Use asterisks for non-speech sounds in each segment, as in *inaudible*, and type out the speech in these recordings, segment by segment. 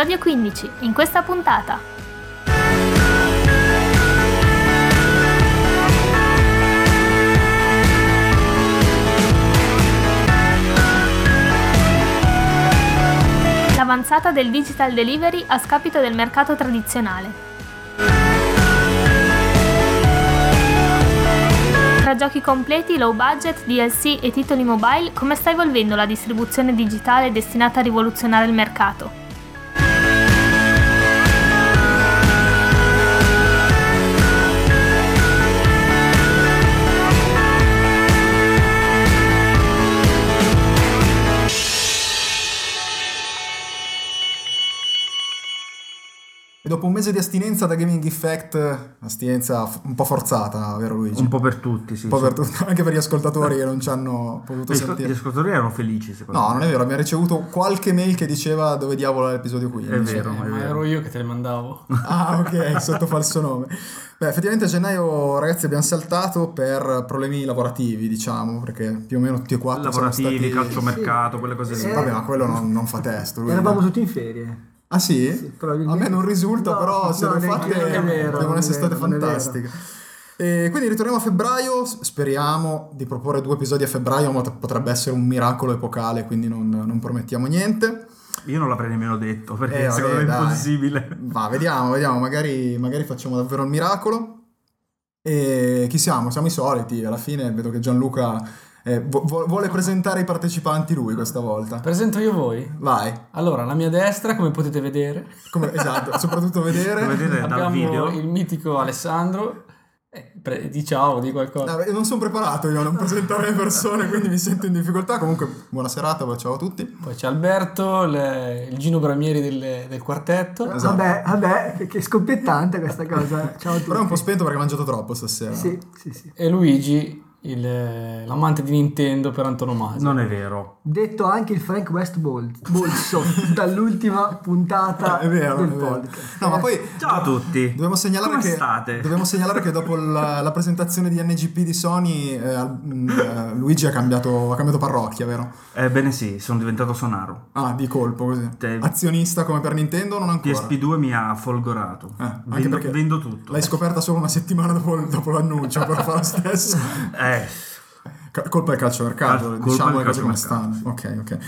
Episodio 15. In questa puntata. L'avanzata del digital delivery a scapito del mercato tradizionale. Tra giochi completi, low budget, DLC e titoli mobile, come sta evolvendo la distribuzione digitale destinata a rivoluzionare il mercato? Dopo un mese di astinenza da Gaming Effect, astinenza un po' forzata, vero Luigi? Un po' per tutti, sì. Un po' sì. per tutti, *laughs* anche per gli ascoltatori che non ci hanno potuto Gli, sentire. gli ascoltatori erano felici, secondo No, me. non è vero, abbiamo ricevuto qualche mail che diceva dove diavolo è l'episodio 15. È vero, Eh, è ma vero. ero io che te le mandavo. *laughs* Ah, ok, sotto falso nome. Beh, effettivamente a gennaio, ragazzi, abbiamo saltato per problemi lavorativi, diciamo, perché più o meno tutti e quattro siamo Lavorativi, stati... calciomercato, quelle cose lì. Sì, vabbè, ma quello non, non fa testo. Eravamo tutti in ferie. Ah sì? Sì. A me non risulta, No, però se no, le ho fatte vero, devono essere state vero, fantastiche. E quindi ritorniamo a febbraio, speriamo di proporre due episodi a febbraio, ma potrebbe essere un miracolo epocale, quindi non, non promettiamo niente. Io non l'avrei nemmeno detto, perché Eh, secondo vabbè, me è impossibile. Va, vediamo, vediamo, magari, magari facciamo davvero il miracolo. E chi siamo? Siamo i soliti, alla fine vedo che Gianluca eh, vu- vu- vuole presentare i partecipanti lui questa volta. Presento io voi. Vai, Allora, alla mia destra, come potete vedere, come, esatto, soprattutto vedere. Dal abbiamo video. il mitico Alessandro. Eh, pre- di ciao, di qualcosa. No, non sono preparato io a non presentare le persone, quindi mi sento in difficoltà. Comunque, buona serata, ciao a tutti. Poi c'è Alberto, le- il Gino Bramieri del, del quartetto. Esatto. Vabbè, vabbè, che scoppiettante questa cosa. Ciao a tutti. Però è un po' spento perché ha mangiato troppo stasera. Sì, sì, sì. E Luigi, il- l'amante di Nintendo per antonomasia. Non è vero. Detto anche il Frank West Bol- Bolso *laughs* dall'ultima puntata È vero, del è vero. podcast. No, ma poi Ciao a tutti. Dobbiamo segnalare, Come che, state? dobbiamo segnalare che dopo la, la presentazione di NGP di Sony, eh, mm, eh, Luigi ha cambiato, ha cambiato parrocchia, vero? Ebbene sì, sono diventato sonaro. Ah, di colpo così. Te- Azionista come per Nintendo non ancora? PSP2 mi ha folgorato. Eh, anche vendo, perché vendo tutto. L'hai scoperta solo una settimana dopo, dopo l'annuncio, però fa lo *laughs* stesso. Eh, Ca- colpa del calciomercato, Cal- diciamo le cose come stanno. Ok, ok.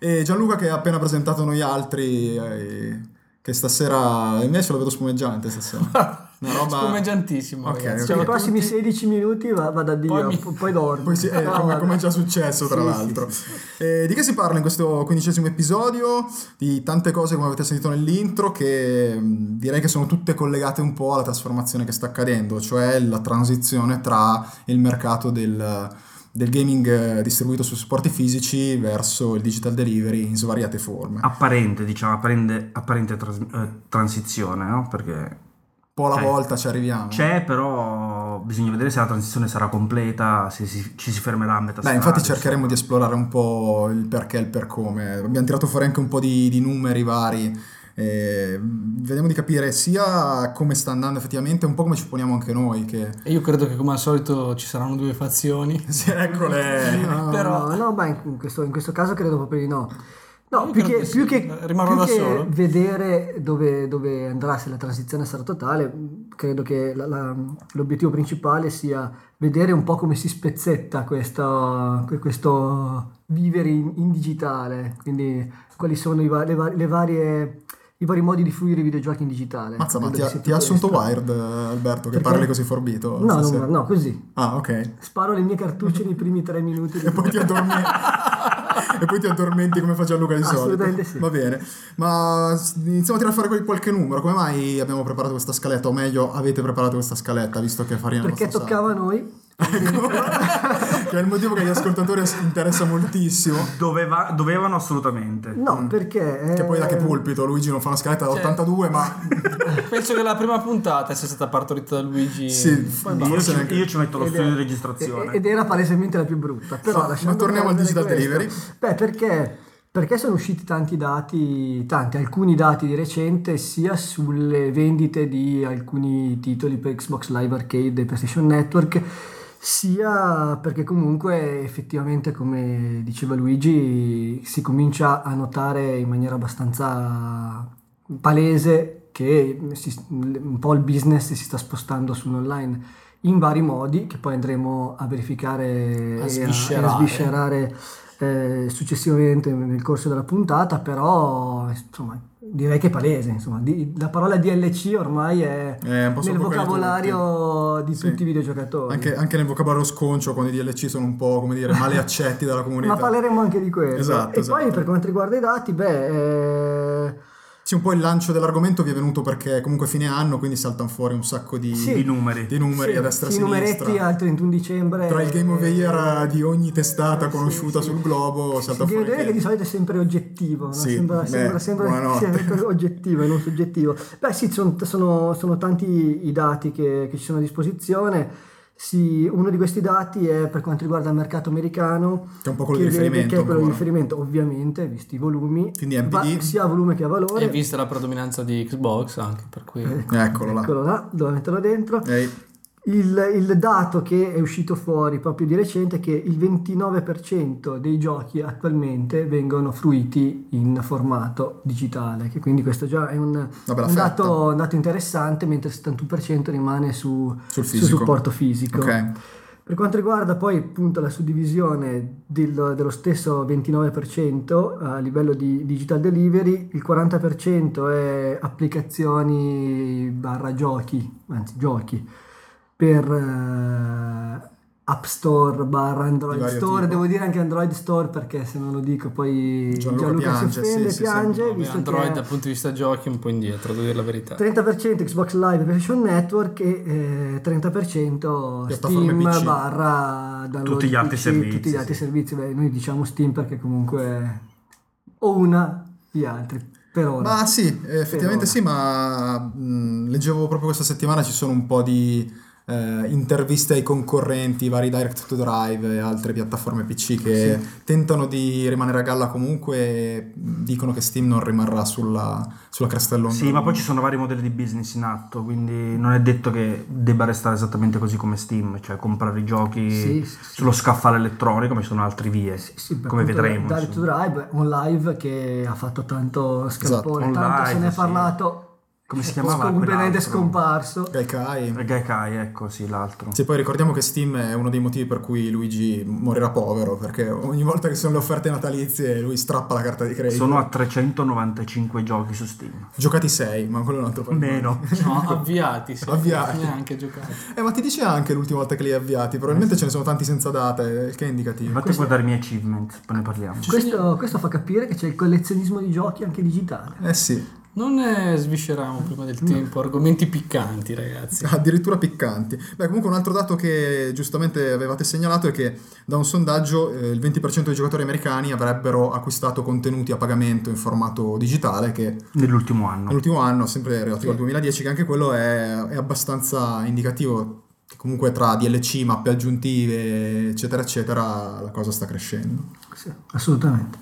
E Gianluca che ha appena presentato noi altri, eh, che stasera, invece lo vedo spumeggiante stasera. *laughs* Una roba... Spumeggiantissimo. Ok, ragazzi. Ciao I a prossimi tutti. 16 minuti va, va da Dio, Poi mi- poi dormi. Poi sì, eh, *laughs* come, come è già successo tra Sì, l'altro. sì, sì. Eh, di che si parla in questo quindicesimo episodio? Di tante cose come avete sentito nell'intro che mh, direi che sono tutte collegate un po' alla trasformazione che sta accadendo, cioè la transizione tra il mercato del, del gaming eh, distribuito su supporti fisici verso il digital delivery in svariate forme. Apparente, diciamo, apparente, apparente tras- eh, transizione, no? Perché po' alla c'è. volta ci arriviamo. c'è, però bisogna vedere se la transizione sarà completa, se si- ci si fermerà a metà Beh, strada. infatti cercheremo di esplorare un po' il perché e il per come. Abbiamo tirato fuori anche un po' di, di numeri vari. eh, vediamo di capire sia come sta andando effettivamente, un po' come ci poniamo anche noi. Che... E io credo che come al solito ci saranno due fazioni. *laughs* Sì, eccole. No, *laughs* Però- no, no, ma in questo, in questo caso credo proprio di no. No, più che, più che- rimarrò più da che solo. vedere dove, dove andrà, se la transizione sarà totale, credo che la- la- l'obiettivo principale sia vedere un po' come si spezzetta questo, que- questo vivere in, in digitale, quindi quali sono va- le, va- le varie, i vari modi di fruire i videogiochi in digitale. Mazza, ma ti ha, ti ha assunto. Wired, Alberto, che Perché? parli così forbito? No, no, no, così. Ah, ok. Sparo le mie cartucce nei primi tre minuti. *laughs* E poi ti addormenti. e poi ti addormenti come fa Gianluca di solito. Assolutamente sì. Va bene. Ma iniziamo a tirare fuori qualche numero. Come mai abbiamo preparato questa scaletta? O meglio, avete preparato questa scaletta, visto che Farina Perché toccava a noi. Ecco. che è il motivo che agli ascoltatori interessa moltissimo. Doveva- dovevano assolutamente. No, perché... Che poi da che pulpito? Luigi non fa una scaletta da Cioè- 82, ma *laughs* Penso che la prima puntata sia stata partorita da Luigi. Sì, Poi io ci, neanche- io ci metto lo ed studio di registrazione. Ed era palesemente la più brutta. Però Ma lasciando torniamo al digital questo. delivery. Beh, perché? Perché sono usciti tanti dati, tanti, alcuni dati di recente, sia sulle vendite di alcuni titoli per Xbox Live Arcade e PlayStation Network, sia perché comunque effettivamente, come diceva Luigi, si comincia a notare in maniera abbastanza palese che si- un po' il business si sta spostando sull'online in vari modi che poi andremo a verificare A e sviscerare. e a sviscerare eh, successivamente nel corso della puntata, però insomma direi che è palese, insomma, di- la parola DLC ormai è È po' nel quella di vocabolario di Sì. tutti i videogiocatori. Anche, anche nel vocabolario sconcio, quando i DLC sono un po', come dire, male accetti dalla *laughs* comunità. Ma parleremo anche di quello. Esatto, e esatto. poi per quanto riguarda i dati, beh, eh, Sì, un po' il lancio dell'argomento vi è venuto perché comunque fine anno, quindi saltano fuori un sacco di, Sì. Di numeri. di numeri sì, a destra e sì, a i numeretti sinistra. al 31 dicembre. Tra il Game of the Year di ogni testata Eh, conosciuta sì. sul globo salta Il Game fuori of the Year che di solito è sempre oggettivo, no? Sì, sembra, beh, sembra, sembra sempre oggettivo e non soggettivo. Beh sì, sono, sono- sono tanti i dati che, che ci sono a disposizione. Sì, uno di questi dati è per quanto riguarda il mercato americano, Che è un po' quello di che riferimento che è quello di riferimento, ovviamente, visti i volumi, Quindi MPD? va- sia a volume che a valore. E vista la predominanza di Xbox anche per cui... Eccolo là. Eccolo là, devo metterlo dentro. Ehi, Il, il dato che è uscito fuori proprio di recente è che il 29% dei giochi attualmente vengono fruiti in formato digitale, che quindi questo già è un, un dato, un dato interessante, mentre il 71% rimane su, Sul su fisico. supporto fisico. Ok. Per quanto riguarda poi appunto la suddivisione del- dello stesso 29% a livello di digital delivery, il 40% è applicazioni barra giochi, anzi giochi, per eh, App Store barra Android vario Store, tipo. devo dire anche Android Store perché se non lo dico poi Gianluca Gianluca, piange, si offende, sì, sì, piange, Vabbè, visto Android che dal punto di vista giochi è un po' indietro, devo dire la verità. 30% Xbox Live PlayStation Network e eh, 30% Piattaforme Steam PC. barra Tutti gli altri PC, servizi, tutti gli altri sì. servizi. Beh, noi diciamo Steam perché comunque o una gli altri per ora. Ma sì, effettivamente ora. sì, ma mh, leggevo proprio questa settimana ci sono un po' di eh, interviste ai concorrenti, vari direct to drive e altre piattaforme PC che tentano di rimanere a galla comunque e dicono che Steam non rimarrà sulla, sulla cresta dell'onda. Sì, ma poi ci sono vari modelli di business in atto, quindi non è detto che debba restare esattamente così come Steam, cioè comprare i giochi Sì, sì, sì. sullo scaffale elettronico, ma ci sono altre vie, Sì, come vedremo. Direct to. Drive, on live che ha fatto tanto scalpore, On tanto se Live, ne è sì. parlato. Come si è chiamava Completamente quell'altro? scomparso. Gaikai. E Gaikai, ecco, sì, l'altro. Sì, poi ricordiamo che Steam è uno dei motivi per cui Luigi morirà povero, perché ogni volta che sono le offerte natalizie lui strappa la carta di credito. Sono a 395 giochi su Steam. Giocati 6, ma quello è un altro problema. Meno. *laughs* No, avviati, sì. Avviati. Neanche giocati. Eh, ma ti dice anche l'ultima volta che li hai avviati, probabilmente ce ne sono tanti senza data, eh, il che è indicativo. Vatti a guardare i miei achievement, poi ne parliamo. Questo, questo fa capire che c'è il collezionismo di giochi anche digitale. Eh sì, Non ne svisceriamo prima del tempo, argomenti piccanti ragazzi. *laughs* addirittura piccanti. Beh, comunque un altro dato che giustamente avevate segnalato è che da un sondaggio eh, il 20% dei giocatori americani avrebbero acquistato contenuti a pagamento in formato digitale, che Nell'ultimo anno. nell'ultimo anno, sempre relativo al 2010, che anche quello è, è abbastanza indicativo. che Comunque tra DLC, mappe aggiuntive, eccetera, eccetera, la cosa sta crescendo. Sì, assolutamente.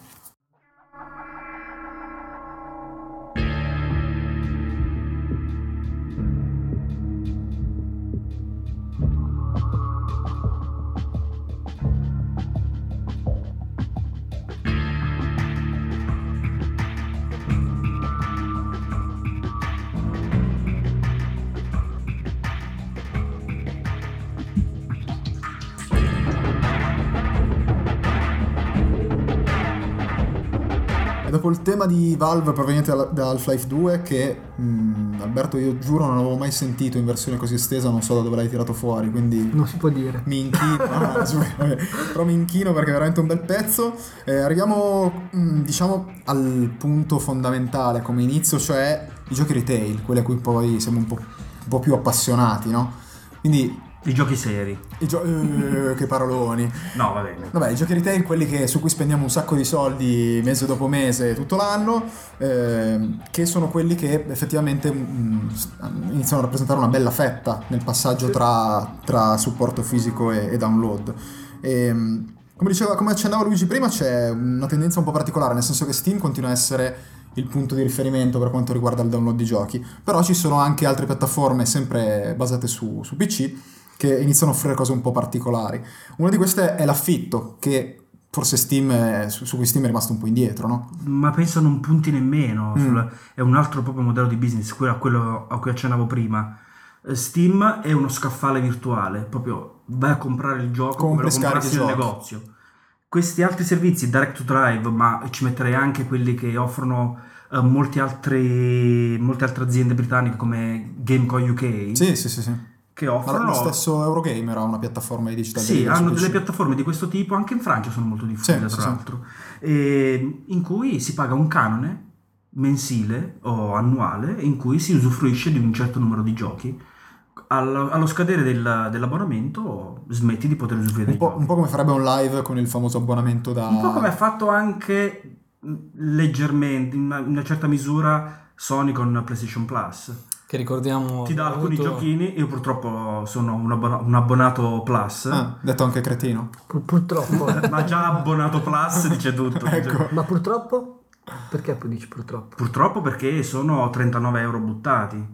Il tema di Valve proveniente da, Half-Life 2, che mh, Alberto io giuro non avevo mai sentito in versione così estesa, non so da dove l'hai tirato fuori, quindi Non si può dire. mi inchino, *laughs* no, no, su- vabbè, però mi inchino perché è veramente un bel pezzo. Eh, arriviamo mh, diciamo al punto fondamentale come inizio, cioè i giochi retail, quelli a cui poi siamo un po', un po' più appassionati, no? Quindi I giochi seri. i gio- eh, che paroloni. No, va bene. Vabbè, i giochi retail, quelli che- su cui spendiamo un sacco di soldi mese dopo mese tutto l'anno, ehm, che sono quelli che effettivamente mm, s- iniziano a rappresentare una bella fetta nel passaggio tra, tra supporto fisico e, e download. Ehm, come, diceva, come accennava Luigi prima, c'è una tendenza un po' particolare, nel senso che Steam continua a essere il punto di riferimento per quanto riguarda il download di giochi, però ci sono anche altre piattaforme sempre basate su, su PC che iniziano a offrire cose un po' particolari. Una di queste è l'affitto, che forse Steam è- su, su cui Steam è rimasto un po' indietro, no? Ma penso non punti nemmeno. Mm. sul- è un altro proprio modello di business, quello, quello a cui accennavo prima. Eh, Steam è uno scaffale virtuale, proprio vai a comprare il gioco come Compri, lo comprassi nel negozio. Questi altri servizi, Direct to Drive, ma ci metterei anche quelli che offrono eh, molti altri- molte altre aziende britanniche come Gameco UK, Sì, sì, sì, sì. Che Ma offrono... lo stesso Eurogamer ha una piattaforma di digital Sì, hanno delle piattaforme di questo tipo, anche in Francia sono molto diffuse, Sì, tra sì, sì. l'altro, e in cui si paga un canone mensile o annuale in cui si usufruisce di un certo numero di giochi. Allo, allo scadere del- dell'abbonamento smetti di poter usufruire Un dei po', giochi. un po' come farebbe un live con il famoso abbonamento da... Un po' come ha fatto anche mh, leggermente, in una, in una certa misura, Sony con PlayStation Plus. Che ricordiamo... Ti dà alcuni avuto- giochini, io purtroppo sono un, abbona- un abbonato Plus, Ah, detto anche cretino. Pur- purtroppo. *laughs* ma già abbonato Plus dice tutto. *laughs* Ecco. Ma purtroppo? Perché poi dici purtroppo? Purtroppo perché sono 39 euro buttati.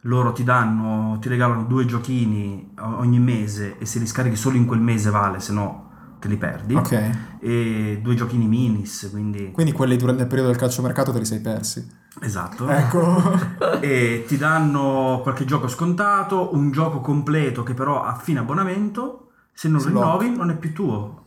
Loro ti danno, ti regalano due giochini ogni mese e se li scarichi solo in quel mese vale, se no te li perdi. Ok. E due giochini minis, quindi... Quindi quelli durante il periodo del calciomercato te li sei persi. Esatto. Ecco. *laughs* E ti danno qualche gioco scontato, un gioco completo che però a fine abbonamento, se non Si rinnovi, non è più tuo.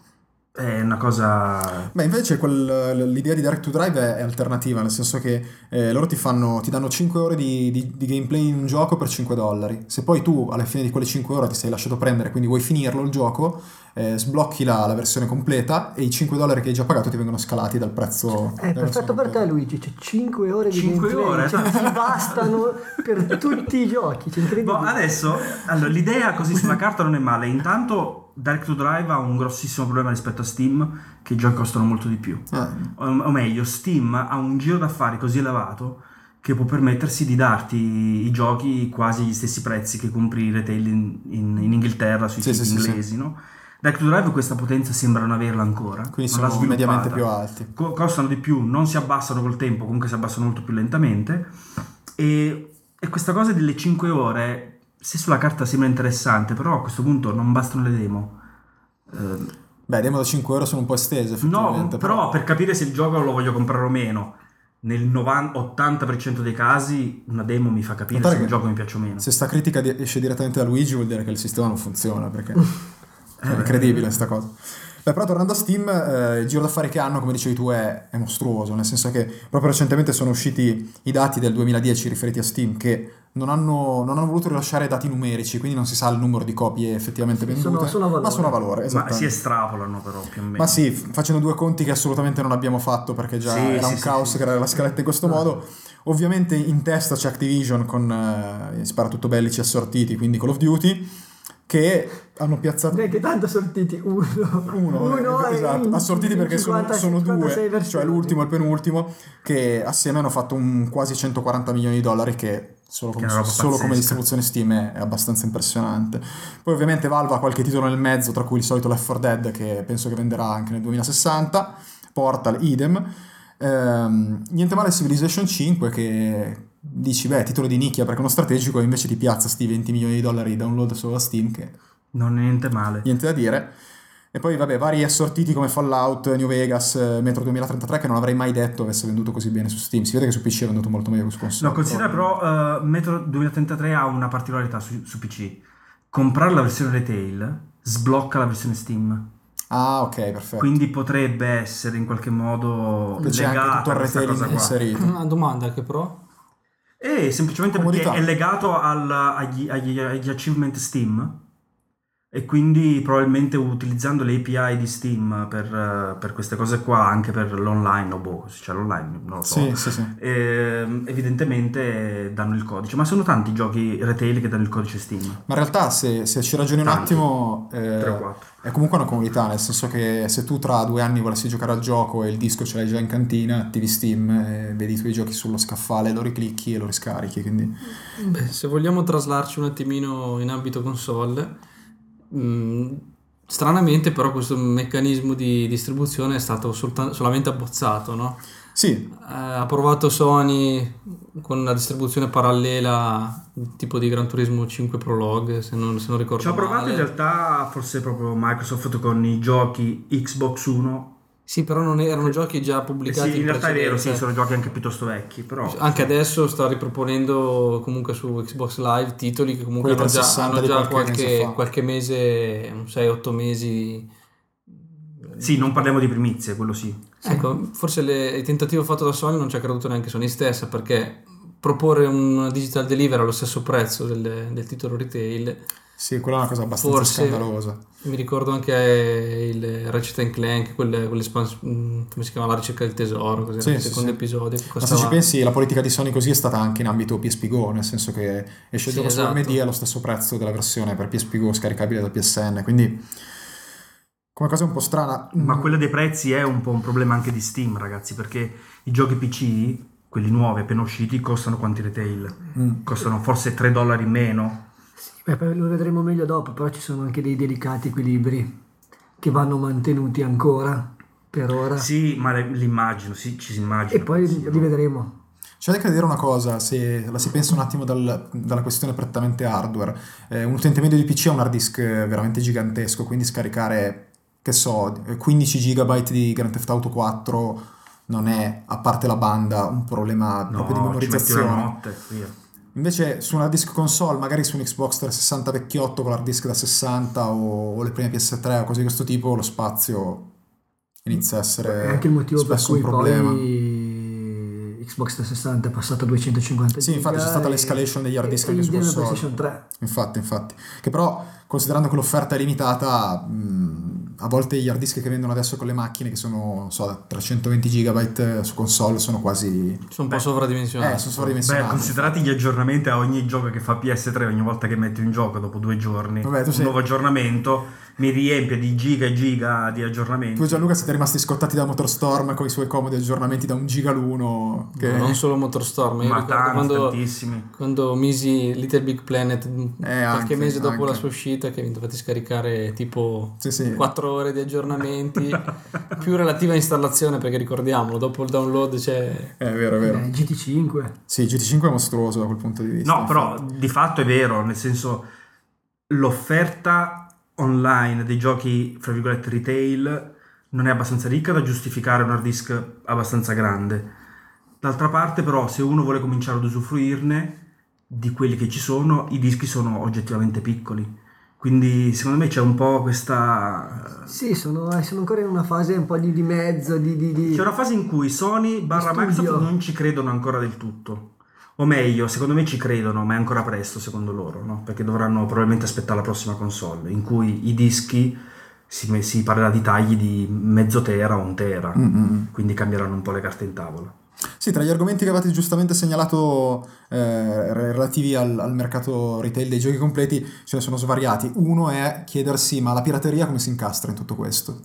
È una cosa... Beh, invece quel- l'idea di Direct to Drive è, è alternativa, nel senso che eh, loro ti, fanno, ti danno 5 ore di, di- di gameplay in un gioco per 5 dollari. Se poi tu alla fine di quelle 5 ore ti sei lasciato prendere, quindi vuoi finirlo il gioco, eh, sblocchi la, la versione completa e i 5 dollari che hai già pagato ti vengono scalati dal prezzo. È della perfetto per te. Luigi, c'è 5 ore di 5 gameplay, ore, cioè, ti bastano per *laughs* tutti i giochi, c'è incredibile. Boh, adesso, allora, l'idea così sulla carta non è male. Intanto Direct to Drive ha un grossissimo problema rispetto a Steam, che i giochi costano molto di più. Ah, O, o meglio, Steam ha un giro d'affari così elevato che può permettersi di darti i giochi quasi agli stessi prezzi che compri i retail in, in- in Inghilterra sui Sì, siti sì, sì, inglesi, no? Direct to Drive questa potenza sembra non averla ancora. quindi sono mediamente più alti. Co- costano di più, non si abbassano col tempo, comunque si abbassano molto più lentamente. E, e questa cosa delle 5 ore, se sulla carta sembra interessante, però a questo punto non bastano le demo. Eh, Beh, demo da 5 euro sono un po' estese no, effettivamente. però per capire se il gioco lo voglio comprare o meno, nel 90 80% dei casi una demo mi fa capire Notare se un che gioco mi piace o meno. Se sta critica esce direttamente da Luigi vuol dire che il sistema non funziona perché *laughs* è incredibile sta cosa. Beh, però tornando a Steam, eh, il giro d'affari che hanno, come dicevi tu, è, è mostruoso, nel senso che proprio recentemente sono usciti i dati del 2010 riferiti a Steam che non hanno, non hanno voluto rilasciare dati numerici, quindi non si sa il numero di copie effettivamente vendute, sono- sono ma sono a valore. Ma si estrapolano però più o meno. Ma sì, facendo due conti che assolutamente non abbiamo fatto perché già Sì, era sì, un sì, caos creare la scaletta in questo modo. Ovviamente in testa c'è Activision con eh, sparatutto bellici assortiti, quindi Call of Duty, che hanno piazzato... Neanche tanto sortiti, uno. Uno, e esatto, in- assortiti perché sono, 50, sono 56 due, versioni. cioè l'ultimo e il penultimo, che assieme hanno fatto un quasi 140 milioni di dollari che solo come, solo come distribuzione Steam è, è abbastanza impressionante. Poi ovviamente Valve ha qualche titolo nel mezzo, tra cui il solito Left 4 Dead che penso che venderà anche nel 2060, Portal, idem. Ehm, niente male Civilization 5 che dici beh titolo di nicchia perché uno strategico invece ti piazza sti 20 milioni di dollari di download solo da Steam che Non è niente male. niente da dire. E poi, vabbè, vari assortiti come Fallout, New Vegas, Metro 2033, che non avrei mai detto avesse venduto così bene su Steam. Si vede che su PC è venduto molto meglio che su console. No, considera però, eh, Metro 2033 ha una particolarità su, su PC. Comprare la versione retail sblocca la versione Steam. Ah, ok, perfetto. Quindi potrebbe essere in qualche modo anche legata tutto il a questa cosa retailing qua. inserito. Una domanda che però... E semplicemente Comodità. perché è legato al- agli, agli- agli achievement Steam e quindi probabilmente utilizzando le API di Steam per, per queste cose qua, anche per l'online, o boh, se c'è l'online, non lo so. Sì, sì, sì. Ehm, evidentemente danno il codice, ma sono tanti giochi retail che danno il codice Steam. Ma in realtà, se, se ci ragioni un Tanti. attimo, eh, 3 o 4. È comunque una comunità, nel senso che se tu tra due anni volessi giocare al gioco e il disco ce l'hai già in cantina, attivi Steam, e vedi i tuoi giochi sullo scaffale, lo riclicchi e lo riscarichi. Quindi Beh, se vogliamo traslarci un attimino in ambito console, mh, stranamente però questo meccanismo di distribuzione è stato solta- solamente abbozzato, no? Sì, Eh, ha provato Sony con una distribuzione parallela tipo di Gran Turismo 5 Prologue, se non, se non ricordo Ci ho provato male. in realtà forse proprio Microsoft con i giochi Xbox 1. Sì, però non erano giochi già pubblicati Sì, in realtà è vero, sì, sono giochi anche piuttosto vecchi, però... Anche adesso sta riproponendo comunque su Xbox Live titoli che comunque hanno già, 360 hanno già qualche qualche mese, 6-8 mesi. Sì, non parliamo di primizie, quello sì. Ecco, forse le- il tentativo fatto da Sony non ci ha creduto neanche Sony stessa perché proporre un digital deliver allo stesso prezzo del, del titolo retail, sì, quella è una cosa abbastanza Forse- scandalosa. mi ricordo anche il Ratchet Clank, quelle, quell'espans- mm, come si chiama, la ricerca del tesoro, cos'era Sì, il sì, secondo sì. episodio. Che Ma se ci pensi, la politica di Sony così è stata anche in ambito PSP Go, nel senso che esce il gioco su esatto. MD allo stesso prezzo della versione per PSP Go scaricabile da PSN, quindi come cosa un po' strana. Ma quella dei prezzi è un po' un problema anche di Steam, ragazzi, perché i giochi PC, quelli nuovi appena usciti, costano quanti retail? mm. Costano forse 3 dollari meno. Beh, poi lo vedremo meglio dopo, però ci sono anche dei delicati equilibri che vanno mantenuti ancora per ora. Sì, ma l'immagino, sì, ci si immagina. E poi sì, li vedremo. C'è da dire una cosa, se la si pensa un attimo dal- dalla questione prettamente hardware. Eh, un utente medio di PC ha un hard disk veramente gigantesco, quindi scaricare, che so, eh, 15 GB di Grand Theft Auto 4 non è, a parte la banda, un problema No, proprio di una memorizzazione. notte. Invece su un hard disk console, magari su un Xbox 360 vecchiotto con l'hard disk da 60 o, o le prime PS3 o cose di questo tipo, lo spazio inizia a essere È anche il motivo per spesso un cui problema. poi Xbox 360 è passato a 250 Sì, infatti c'è stata e- l'escalation degli hard disk anche su console. PlayStation 3. Infatti, infatti. Che però, considerando che l'offerta è limitata, mh, a volte gli hard disk che vendono adesso con le macchine, che sono, non so, da 320 GB su console, sono quasi... Sono un po' sovradimensionati. Eh, sono Beh, sovradimensionati. considerati gli aggiornamenti a ogni gioco che fa PS3, ogni volta che metti un gioco dopo due giorni, Vabbè, tu un sei- nuovo aggiornamento, mi riempie di giga e giga di aggiornamenti. Tu Gianluca siete rimasti scottati da Motorstorm con i suoi comodi aggiornamenti da un giga l'uno. Che... Non solo Motorstorm, io ma ricordo tanti, quando, tantissimi. quando misi Little Big Planet qualche anche, mese dopo anche. la sua uscita che mi dovete scaricare tipo Sì, sì. 4 ore di aggiornamenti *laughs* più relativa installazione perché ricordiamolo dopo il download c'è È vero, è vero. Eh, GT5. Sì, GT5 è mostruoso da quel punto di vista. No, però infatti. di fatto è vero, nel senso l'offerta online dei giochi, fra virgolette, retail non è abbastanza ricca da giustificare un hard disk abbastanza grande. D'altra parte, però, se uno vuole cominciare ad usufruirne di quelli che ci sono, i dischi sono oggettivamente piccoli. Quindi, secondo me c'è un po' questa. Sì, sono, eh, sono ancora in una fase un po' di, di mezzo, di... di, di- C'è una fase in cui Sony barra. Microsoft non ci credono ancora del tutto. O meglio, secondo me ci credono, ma è ancora presto secondo loro, no? Perché dovranno probabilmente aspettare la prossima console, in cui i dischi si, si parlerà di tagli di mezzo tera o un tera, Mm, mm, mm. quindi cambieranno un po' le carte in tavola. Sì, tra gli argomenti che avete giustamente segnalato eh, re- relativi al, al mercato retail dei giochi completi ce ne sono svariati. Uno è chiedersi ma la pirateria come si incastra in tutto questo?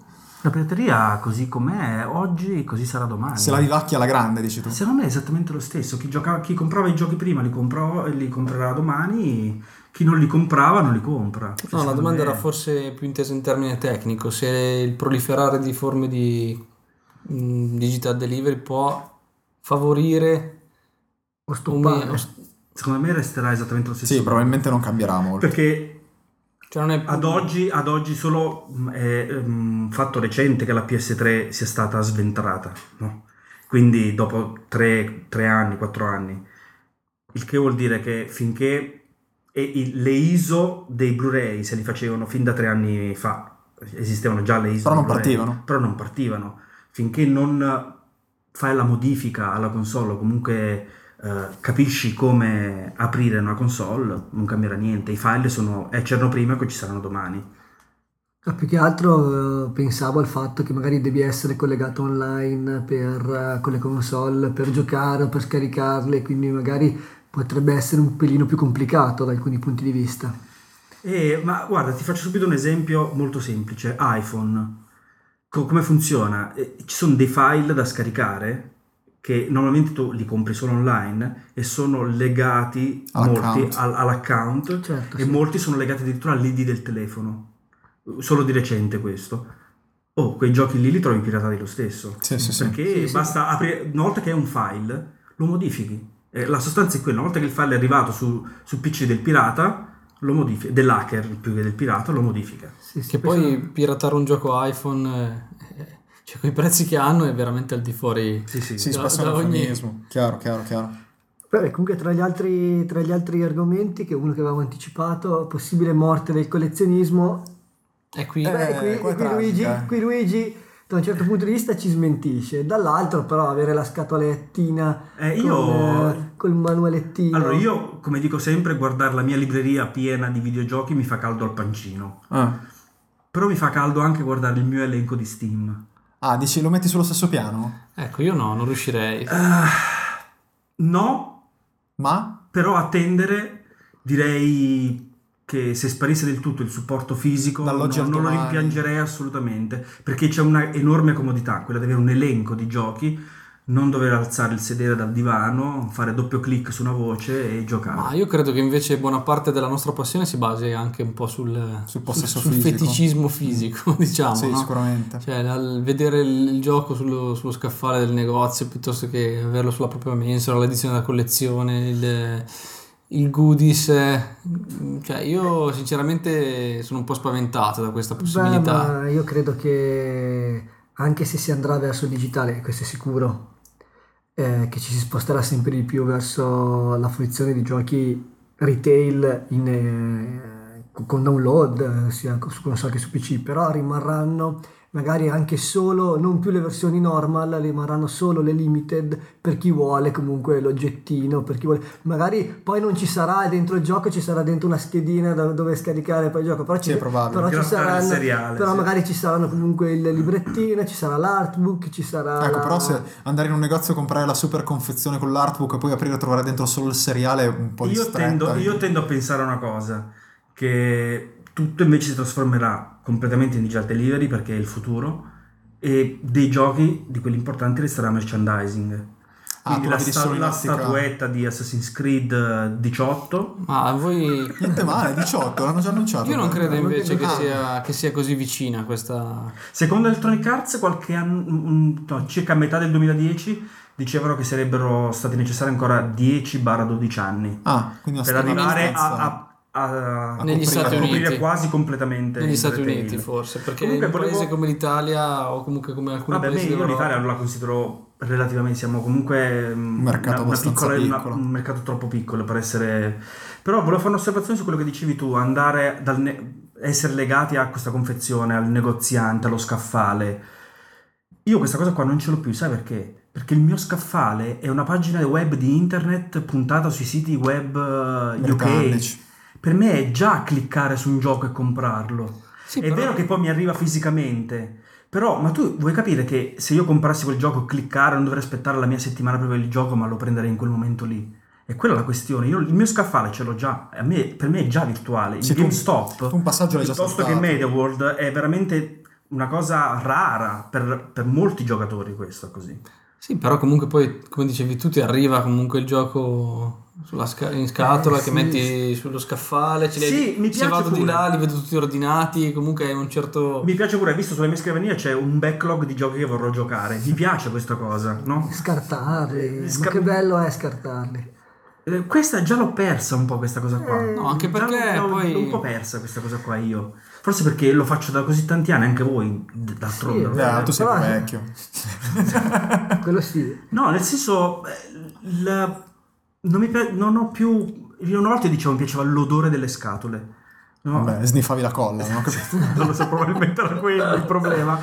La pirateria così com'è oggi, così sarà domani. Se la vivacchia alla grande, dici tu. Secondo me è esattamente lo stesso. Chi, giocava- chi comprava i giochi prima li, comprò, li comprerà domani, chi non li comprava non li compra. No, la domanda me- era forse più intesa in termine tecnico, se il proliferare di forme di mm, digital delivery può favorire o un stoppare. meno- Secondo me resterà esattamente lo stesso. Sì, probabilmente non cambierà molto. Perché cioè non è ad oggi, ad oggi solo mh, è un fatto recente che la PS3 sia stata sventrata, no? Quindi dopo 3, anni, 4 anni. Il che vuol dire che finché e il- le ISO dei Blu-ray se li facevano fin da tre anni fa, esistevano già le ISO. Però non partivano. Però non partivano. Finché non fai la modifica alla console o comunque eh, capisci come aprire una console, non cambierà niente. I file sono, eh, c'erano prima e ci saranno domani. No, più che altro eh, pensavo al fatto che magari devi essere collegato online per, eh, con le console per giocare o per scaricarle, quindi magari potrebbe essere un pelino più complicato da alcuni punti di vista. Eh, ma guarda, ti faccio subito un esempio molto semplice. iPhone. Co- come funziona? Eh, ci sono dei file da scaricare che normalmente tu li compri solo online e sono legati All'account. molti al- all'account Certo, e sì. molti sono legati addirittura all'ID del telefono. Solo di recente questo. oh, quei giochi lì li trovi piratati lo stesso. Sì, sì, sì. Perché Sì, sì. basta aprire, una volta che è un file, lo modifichi. Eh, la sostanza è quella, una volta che il file è arrivato su, sul PC del pirata, lo modifica, dell'hacker più che del pirata, lo modifica. Sì, sì, Che poi poi piratare un gioco iPhone, eh, cioè con i prezzi che hanno, è veramente al di fuori. Sì, sì. Sì, Da- spesso è da ogni-. Chiaro, chiaro, chiaro. Vabbè, comunque tra gli, altri, tra gli altri argomenti, che uno che avevamo anticipato, possibile morte del collezionismo, E qui Eh, Beh, qui, è qui Luigi, eh. qui Luigi da un certo punto di vista ci smentisce, dall'altro però avere la scatolettina Eh, con, io- eh, col manualettino. Allora, io, come dico sempre, guardare la mia libreria piena di videogiochi mi fa caldo al pancino. Ah. Però mi fa caldo anche guardare il mio elenco di Steam. Ah, dici lo metti sullo stesso piano? Ecco, io no, non riuscirei. Ah, no, Ma? però a tendere direi che se sparisse del tutto il supporto fisico Dall'oggi no- al non lo rimpiangerei assolutamente perché c'è una enorme comodità quella di avere un elenco di giochi non dover alzare il sedere dal divano fare doppio clic su una voce e giocare Ma io credo che invece buona parte della nostra passione si basi anche un po' sul, Sul possesso sul fisico. feticismo fisico, *laughs* diciamo. sì, no? sicuramente. Cioè, dal vedere il, il gioco sullo, sullo scaffale del negozio piuttosto che averlo sulla propria mensola, l'edizione da collezione, il, il goodies. Cioè, io sinceramente sono un po' spaventato da questa Beh, possibilità. ma io credo che anche se si andrà verso il digitale, questo è sicuro, eh, che ci si sposterà sempre di più verso la fruizione di giochi retail in, eh, con download, eh, sia su console che su PC, però rimarranno magari anche solo, non più le versioni normal, rimarranno solo le limited per chi vuole comunque l'oggettino, per chi vuole, magari poi non ci sarà dentro il gioco, ci sarà dentro una schedina da- dove scaricare poi il gioco, però, Sì, ci, è probabile. però ci saranno, seriale, però sì. magari ci saranno comunque il librettino, ci sarà l'artbook, ci sarà... Ecco, la- però se andare in un negozio a comprare la super confezione con l'artbook e poi aprire e trovare dentro solo il seriale è un po' di io tendo, io tendo a pensare a una cosa che tutto invece si trasformerà completamente in digital delivery perché è il futuro e dei giochi di quelli importanti resterà merchandising Ah, la, sta- la statuetta di Assassin's Creed eh, 18 Ma a voi. Niente male, 18, l'hanno già annunciato. Io non però. credo invece che sia, che sia così vicina questa. Secondo Electronic Arts, qualche anno, no, circa a metà del 2010, dicevano che sarebbero stati necessari ancora 10-12 anni Ah, per arrivare abbastanza- a, a, a, Negli Stati coprire Uniti. quasi completamente Negli Stati retail. Uniti forse, perché Comunque in un volevo- paese come l'Italia o comunque come alcuni Vabbè, paesi io l'Italia non la considero relativamente, siamo comunque un mercato abbastanza piccolo. un mercato troppo piccolo per essere... Però volevo fare un'osservazione su quello che dicevi tu, andare dal ne- essere legati a questa confezione, al negoziante, allo scaffale. Io questa cosa qua non ce l'ho più, sai perché? Perché il mio scaffale è una pagina web di internet puntata sui siti web eh, UK. Per me è già cliccare su un gioco e comprarlo. Sì, È però- vero che poi mi arriva fisicamente, però, ma tu vuoi capire che se io comprassi quel gioco, cliccare, non dovrei aspettare la mia settimana per avere il gioco, ma lo prenderei in quel momento lì. E quella è la questione. Io, il mio scaffale ce l'ho già, a me- per me è già virtuale. Il Sì, tu- GameStop, tu un passaggio l'hai già piuttosto che. Media World, è veramente una cosa rara per, per molti giocatori. Questo così. Sì, però comunque poi, come dicevi tu, ti arriva comunque il gioco sca- in scatola Eh, che sì. metti sullo scaffale, ce Sì, mi se piace vado di pure. là li vedo tutti ordinati, comunque hai un certo... Mi piace pure, hai visto sulla mia scrivania c'è un backlog di giochi che vorrò giocare. Mi piace questa cosa, no? Scartarli, Sca- ma che bello è scartarli. Eh, Questa già l'ho persa un po' questa cosa qua. Eh, No, anche Già perché l'ho- l'ho poi- un po' persa questa cosa qua io. Forse perché lo faccio da così tanti anni, anche voi, d'altronde. Sì, Eh, tu sei vecchio. *laughs* Quello sì. No, nel senso, eh, il- non, mi pi- non ho più... Io una volta dicevo mi piaceva l'odore delle scatole. No? Vabbè, sniffavi la colla, no? *laughs* non lo so, probabilmente era quello il problema.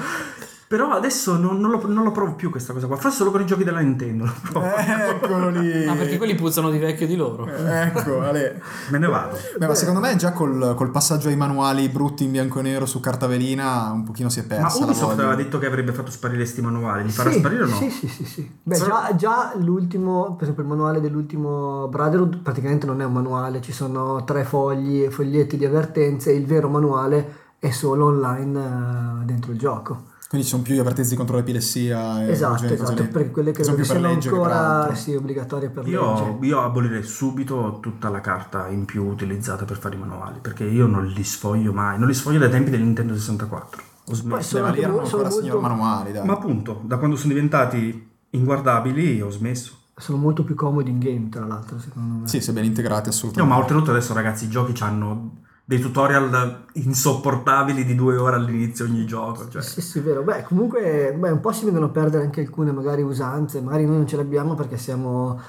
Però adesso non, non lo, non lo provo più questa cosa qua. Forse solo con i giochi della Nintendo lo provo. Eccolo lì. Ah, perché quelli puzzano di vecchio di loro. Ecco, Ale. Me ne vado. Beh, ma secondo me già col, col passaggio ai manuali brutti in bianco e nero su carta velina un pochino si è persa Ma Ubisoft aveva detto che avrebbe fatto sparire sti manuali. Li farà sì, sparire o no? Sì, sì, sì, sì. Beh, Solo- già, già l'ultimo, per esempio il manuale dell'ultimo Brotherhood praticamente non è un manuale, ci sono tre fogli, foglietti di avvertenze, il vero manuale è solo online eh, dentro il gioco. Quindi ci sono più gli avvertenze contro l'epilessia e esatto, cose esatto, lì. per quelle che sono più per sono legge che per ancora altro. sì, obbligatorie per legge. Io, io abolirei subito tutta la carta in più utilizzata per fare i manuali, perché io non li sfoglio mai, non li sfoglio dai tempi del Nintendo 64. Ho smesso. Sono mo- sono ancora signor molto- manuali, dai. Ma appunto, da quando sono diventati inguardabili ho smesso. Sono molto più comodi in game, tra l'altro, secondo me. Sì, se ben integrati No, assolutamente. ma oltretutto adesso ragazzi i giochi hanno dei tutorial insopportabili di due ore all'inizio ogni gioco. Cioè. Sì, sì, vero. Beh, comunque, beh, un po' si vengono a perdere anche alcune magari usanze. Magari noi non ce le abbiamo perché siamo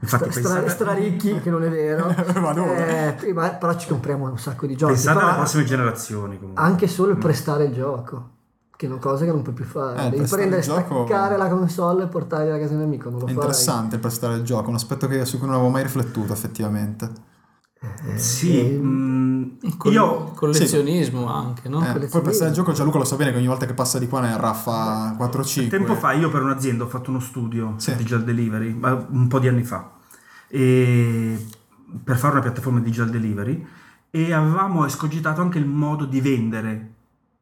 Infatti stra, pensate- straricchi, che non è vero. *laughs* Eh, ma- però ci compriamo un sacco di giochi. Pensate Però alle prossime generazioni comunque. anche solo il prestare il gioco. Che è una cosa che non puoi più fare. Eh, Devi prendere, gioco- staccare la console e portarla a casa di un amico. Non lo È interessante prestare il gioco, un aspetto che- su cui non avevo mai riflettuto effettivamente. Sì, Eh, mm, Col- io collezionismo anche, no? Eh, poi prestare il gioco Gianluca lo sa bene che ogni volta che passa di qua ne raffa 4-5. tempo fa io per un'azienda ho fatto uno studio Sì. digital delivery, ma un po' di anni fa, per fare una piattaforma di digital delivery e avevamo escogitato anche il modo di vendere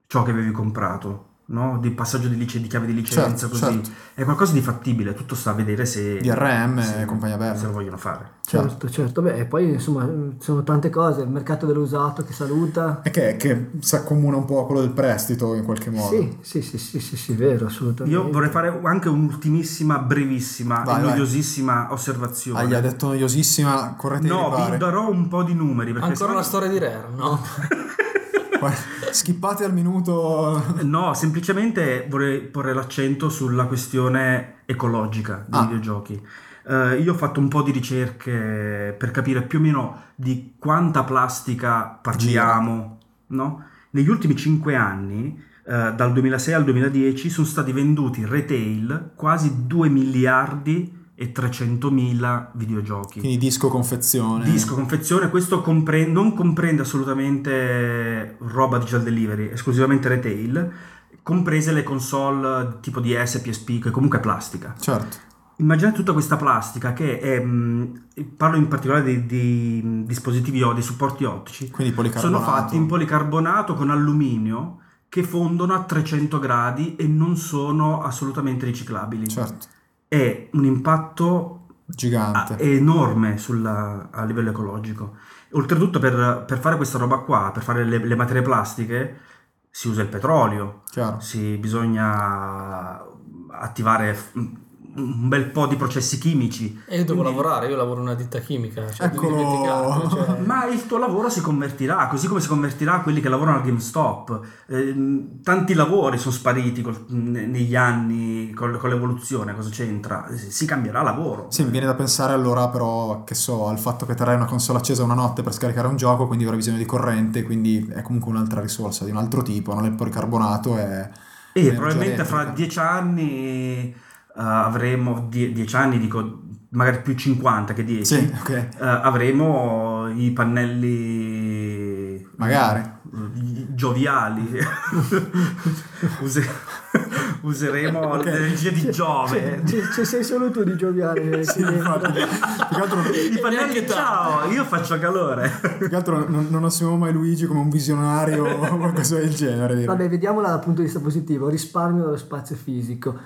ciò che avevi comprato. No? Di passaggio di, lice- di chiave di licenza, Certo, così certo. è qualcosa di fattibile. Tutto sta a vedere se DRM se- e compagnia bella. se lo vogliono fare. Certo, certo. Beh, e poi insomma ci sono tante cose. Il mercato dell'usato che saluta. E che, che si accomuna un po' a quello del prestito in qualche modo. Sì, sì, sì, sì, sì, sì, vero, assolutamente. Io vorrei fare anche un'ultimissima, brevissima Vai, e vai. noiosissima osservazione. Ah, gli ha detto noiosissima, correte di No, vi darò un po' di numeri. Perché Ancora una storia di Rare, no? *laughs* Schippate al minuto. No, semplicemente vorrei porre l'accento sulla questione ecologica dei Ah. videogiochi. Eh, io ho fatto un po' di ricerche per capire più o meno di quanta plastica parliamo, no? Negli ultimi 5 anni, eh, dal 2006 al 2010, sono stati venduti retail quasi 2 miliardi e 300 mila videogiochi. Quindi disco confezione. Disco, confezione, questo compre- non comprende assolutamente roba digital delivery, esclusivamente retail, comprese le console tipo DS, PSP, che comunque è plastica. Certo. Immaginate tutta questa plastica che è, mh, parlo in particolare di, di, dispositivi o dei supporti ottici, Quindi sono fatti in policarbonato con alluminio che fondono a 300 gradi e non sono assolutamente riciclabili. Certo. È un impatto Gigante. Ah, è enorme sulla- a livello ecologico. Oltretutto, per, per fare questa roba qua, per fare le, le materie plastiche, si usa il petrolio, si bisogna attivare un bel po' di processi chimici. E io devo Quindi- lavorare, io lavoro in una ditta chimica, cioè Eccolo. Cioè, *laughs* Ma il tuo lavoro si convertirà, così come si convertirà quelli che lavorano al GameStop. Ehm, tanti lavori sono spariti col- ne- negli anni con, con l'evoluzione, cosa c'entra? Si cambierà lavoro. Sì, mi viene da pensare allora però, che so, al fatto che terrai una console accesa una notte per scaricare un gioco, quindi avrai bisogno di corrente, quindi è comunque un'altra risorsa di un altro tipo, non è il policarbonato, è... E energia probabilmente fra dieci anni eh, avremo, die- dieci anni dico magari più 50 che 10, Sì, ok. eh, avremo i pannelli Magari. eh, gioviali, *laughs* Use- useremo Ok. l'energia di Giove. Ci, ci sei solo tu di gioviare. Sì, infatti. *laughs* Più che altro, I pannelli ciao, io faccio calore. più che altro non, non assumiamo mai Luigi come un visionario *laughs* o qualcosa del genere. direi. Vabbè, vediamola dal punto di vista positivo, risparmio dello spazio fisico.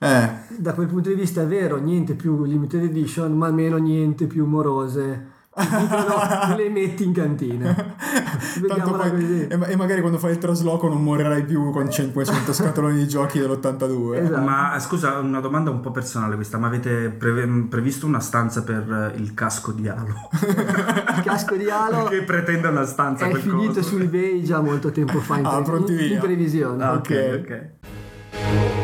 Eh, Da quel punto di vista è vero, niente più limited edition, ma almeno niente più morose. No, *laughs* le metti in cantina. tanto Vediamola poi, così. e, e magari quando fai il trasloco non morirai più con 500 scatoloni di giochi dell'82. Esatto. Ma scusa, una domanda un po' personale questa, ma avete pre- previsto una stanza per eh, il casco di Halo? *laughs* Il casco di Halo *laughs* che pretende una stanza è quel finito coso? su eBay già molto tempo fa in, Ah, pre- pronti in- in previsione. Ah, ok, Ok. ok.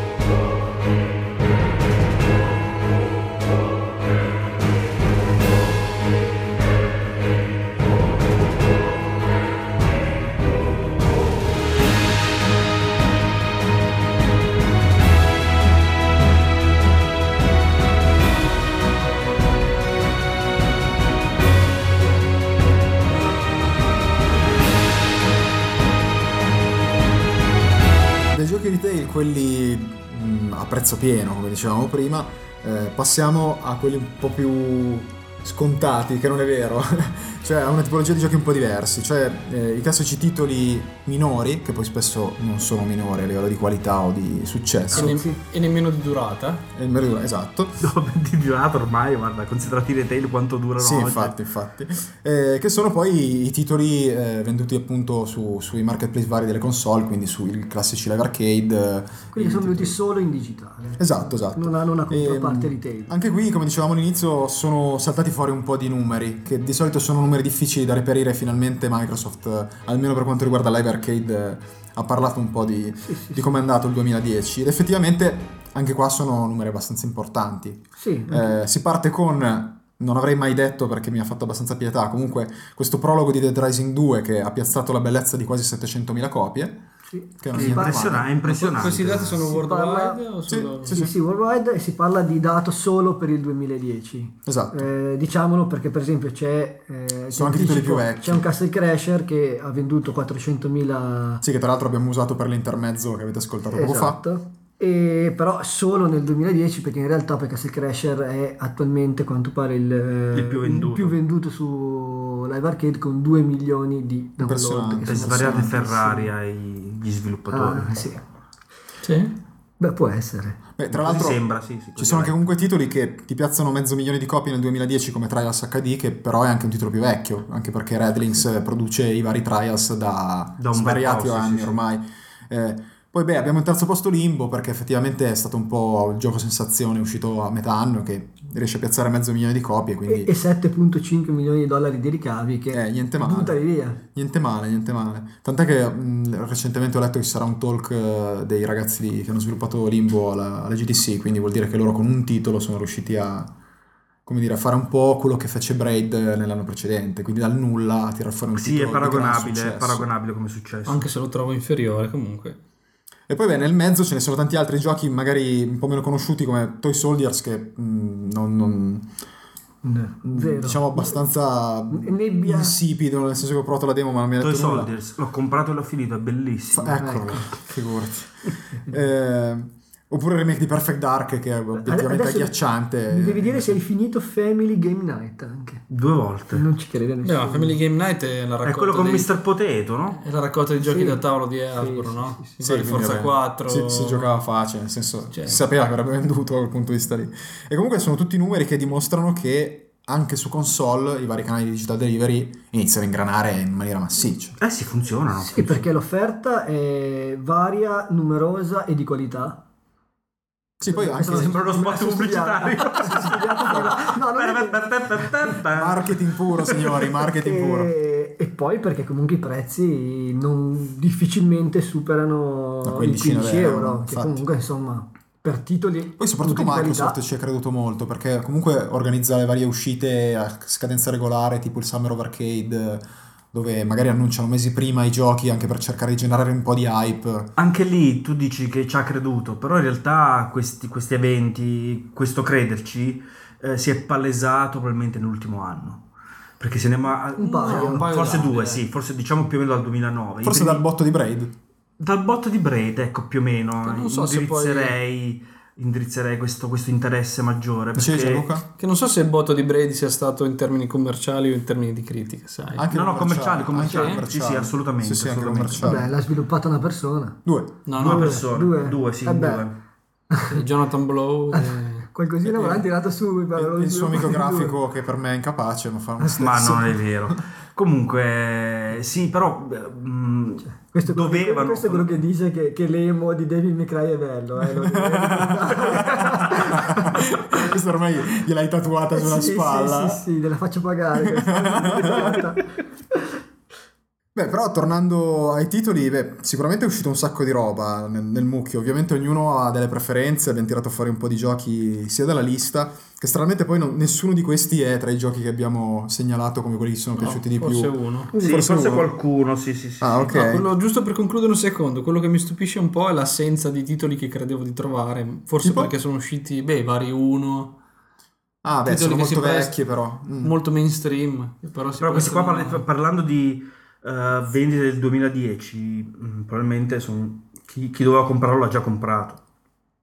Quelli mh, a prezzo pieno, come dicevamo prima, eh, passiamo a quelli un po' più scontati, che non è vero. *laughs* cioè ha una tipologia di giochi un po' diversi. Cioè eh, i classici titoli minori, che poi spesso non sono minori a livello di qualità o di E, successo. ne- e nemmeno di durata. Eh, il meridio- Esatto. *laughs* No, di durata ormai, guarda, considerati i retail quanto durano Sì, oggi. infatti, infatti. Eh, che sono poi i titoli eh, venduti appunto su- sui marketplace vari delle console, quindi sui classici live arcade. eh, Quindi sono venuti titoli- solo in digitale. Esatto, esatto. Non hanno una controparte Ehm, retail. Anche qui, come dicevamo all'inizio, sono saltati fuori un po' di numeri, che di solito sono numeri difficili da reperire. Finalmente Microsoft, eh, almeno per quanto riguarda Live Arcade, eh, ha parlato un po' di, di come è andato il 2010. Ed effettivamente anche qua sono numeri abbastanza importanti. Sì, Eh, si parte con, non avrei mai detto perché mi ha fatto abbastanza pietà, comunque questo prologo di Dead Rising 2 che ha piazzato la bellezza di quasi 700.000 copie. Sì. Che non È è niente impressiona- male. è impressionante. Questi dati sono Si worldwide parla- o Sì, solo... sì, Sì, sì, worldwide e si parla di dato solo per il 2010. Esatto. Eh, diciamolo perché per esempio c'è, eh, Sono anche ti titoli più vecchi. c'è un Castle Crasher che ha venduto 400.000 Sì, che tra l'altro abbiamo usato per l'intermezzo che avete ascoltato poco fa. esatto. E però solo nel 2010 perché in realtà poi Castle Crasher è attualmente a quanto pare il, eh, Il più venduto. più venduto su Live Arcade con 2 milioni di download Impressionante. Per sono svariate. Ferrari agli sviluppatori. ah, sì. Sì? beh può essere Beh, tra l'altro sembra, sì, ci sono anche comunque titoli che ti piazzano mezzo milione di copie nel 2010 come Trials HD, che però è anche un titolo più vecchio, anche perché Redlinks eh, produce i vari Trials da, Da svariati po', sì, anni sì, sì. ormai. Eh, poi beh, abbiamo il terzo posto Limbo perché effettivamente è stato un po' il gioco sensazione uscito a metà anno che riesce a piazzare mezzo milione di copie, e, quindi e 7.5 milioni di dollari di ricavi che Eh, niente male. buttali via Niente male, niente male. Tant'è che mh, recentemente ho letto che ci sarà un talk eh, dei ragazzi di- che hanno sviluppato Limbo alla, alla GDC, quindi vuol dire che loro con un titolo sono riusciti a, come dire, a fare un po' quello che fece Braid nell'anno precedente, quindi dal nulla a tirar fuori un Sì, è titolo di gran paragonabile, è paragonabile come successo. Anche se lo trovo inferiore comunque. E poi beh, nel mezzo ce ne sono tanti altri giochi magari un po' meno conosciuti come Toy Soldiers che mh, non... non- vero diciamo abbastanza Nebbia. insipido nel senso che ho provato la demo ma non mi ha Toy detto nulla Soldiers, l'ho comprato e l'ho finito, è bellissimo. Fa- eccolo, Ecco. figurati. *laughs* Eh, oppure il remake di Perfect Dark che è obiettivamente Adesso agghiacciante. mi devi dire se hai finito Family Game Night anche Due volte. non ci crede nessuno ma Family Game Night è la raccolta È quello con dei- Mr. Potato, no? È la raccolta di giochi Sì. da tavolo di Hasbro, Sì, no? sì, sì, Forza vabbè, 4. Si, si giocava facile, nel senso Cioè. si sapeva che avrebbe venduto da quel punto di vista lì. E comunque sono tutti numeri che dimostrano che anche su console i vari canali di digital delivery iniziano a ingranare in maniera massiccia. Eh sì, funzionano. sì perché l'offerta è varia numerosa e di qualità Sì, poi anche Sono- Sembra uno spot pubblicitario. *laughs* No, marketing puro, signori, marketing puro. e, e poi perché comunque i prezzi non difficilmente superano i quindicina 15 d'euro, euro, che infatti. comunque insomma per titoli Poi soprattutto Microsoft ci ha creduto molto perché comunque organizza le varie uscite a scadenza regolare, tipo il Summer of Arcade, dove magari annunciano mesi prima i giochi anche per cercare di generare un po' di hype. Anche lì tu dici che ci ha creduto, però in realtà questi, questi eventi, questo crederci, eh, si è palesato probabilmente nell'ultimo anno. Perché se ne ma- Un paio. Un paio forse due, eh. sì, forse diciamo più o meno dal 2009. I Forse primi- dal botto di Braid. Dal botto di Braid, ecco più o meno, Non so se poi- indirizzerei, questo, questo interesse maggiore. Perché- Gianluca? Che non so se il botto di Brady sia stato in termini commerciali o in termini di critica, sai. Anche No, no, commerciali, commerciali. Sì, sì, assolutamente, Sì, sì, assolutamente. commerciali. Vabbè, l'ha sviluppata una persona. Due. No, Due no, persone, due. due, sì, Eh beh. due. Jonathan Blow *laughs* e... Qualcosina me l'hanno tirato su. Il, lo il suo amico grafico che per me è incapace, ma fa un Ma stesso. non è *laughs* vero. Comunque, sì, però eh, mh, Questo è, quello che- dovevano. questo è quello che dice che, che l'emo di David McRae è bello. Eh, *laughs* Questa ormai gliel'hai tatuata sulla sì, spalla. Sì, sì, sì, te la faccio pagare. *laughs* Beh, però tornando ai titoli, beh, sicuramente è uscito un sacco di roba nel, nel mucchio. Ovviamente ognuno ha delle preferenze, abbiamo tirato fuori un po' di giochi sia dalla lista, che stranamente poi non- nessuno di questi è tra i giochi che abbiamo segnalato come quelli che sono piaciuti di forse più. uno. Sì, Forse forse, uno. qualcuno, sì, sì, sì. Ah, ok. No, quello- giusto per concludere un secondo, quello che mi stupisce un po' è l'assenza di titoli che credevo di trovare, forse Tipo? perché sono usciti, beh, vari uno, Ah, beh, Titoli sono molto vecchi però. Mm. molto mainstream, però si Però questi qua parlando di eh, vendite del 2010, mh, probabilmente sono- chi, chi doveva comprarlo l'ha già comprato.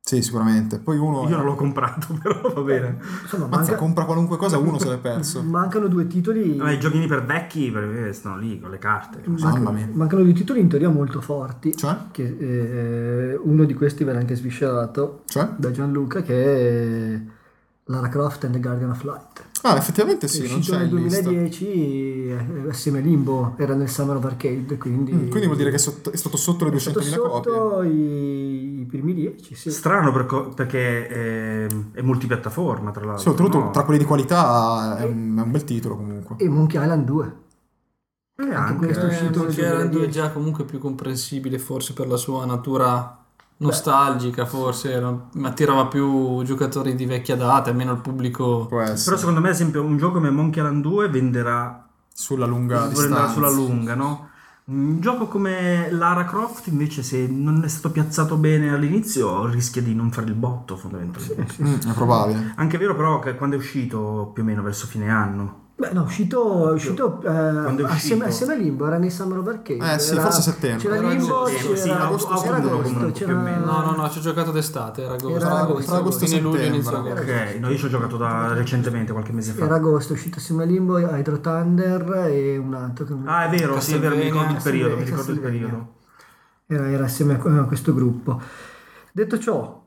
Sì, sicuramente. Poi uno... Io non l'ho comprato, *laughs* però va bene. Insomma, Mazza, manca- compra qualunque cosa, uno se l'è perso. *laughs* mancano due titoli. Ma i giochini per vecchi per me stanno lì con le carte. Mamma mia. Mancano due titoli in teoria molto forti. Cioè? Che, eh, uno di questi verrà anche sviscerato Cioè? da Gianluca, che è Lara Croft and the Guardian of Light. Ah, effettivamente è sì, non c'è nel in lista. 2010 eh, assieme a Limbo, era nel Summer of Arcade, quindi... Mm, Quindi vuol dire che è, sotto- è stato sotto le è stato 200.000 copie. sotto i, i primi 10, sì. Strano perco- perché è, è multipiattaforma, tra l'altro. Sì, oltretutto, no? tra quelli di qualità è un, è un bel titolo comunque. E Monkey Island 2. Eh, anche questo è eh, uscito nel che era 2010. già comunque più comprensibile forse per la sua natura nostalgica forse era- attirava più giocatori di vecchia data almeno il pubblico. Però secondo me, ad esempio, un gioco come Monkey Island 2 venderà, sulla lunga distanza. sulla lunga, no? Un gioco come Lara Croft, invece, se non è stato piazzato bene all'inizio, rischia di non fare il botto, fondamentalmente. Mm, è probabile. Anche è vero, però, che quando è uscito, più o meno verso fine anno, Beh, no, è uscito, è uscito, eh, Quando è assieme, uscito? assieme a Limbo, era nei Summer of Arcade. Eh, sì, Era- forse a settembre. C'era Era Limbo, settembre, c'era, sì, agosto, era agosto, comunque, c'era... più o meno. no no no ci ho giocato d'estate era agosto Era Inizio agosto, agosto e fine luglio inizio agosto. Ok, no, io ci ho giocato da recentemente, qualche mese fa. Era agosto, è uscito assieme a Limbo, Hydro Thunder e un altro che non- Ah, è vero, sì, è vero, mi ricordo il periodo, mi ricordo il periodo. era, era assieme a questo gruppo. Detto ciò,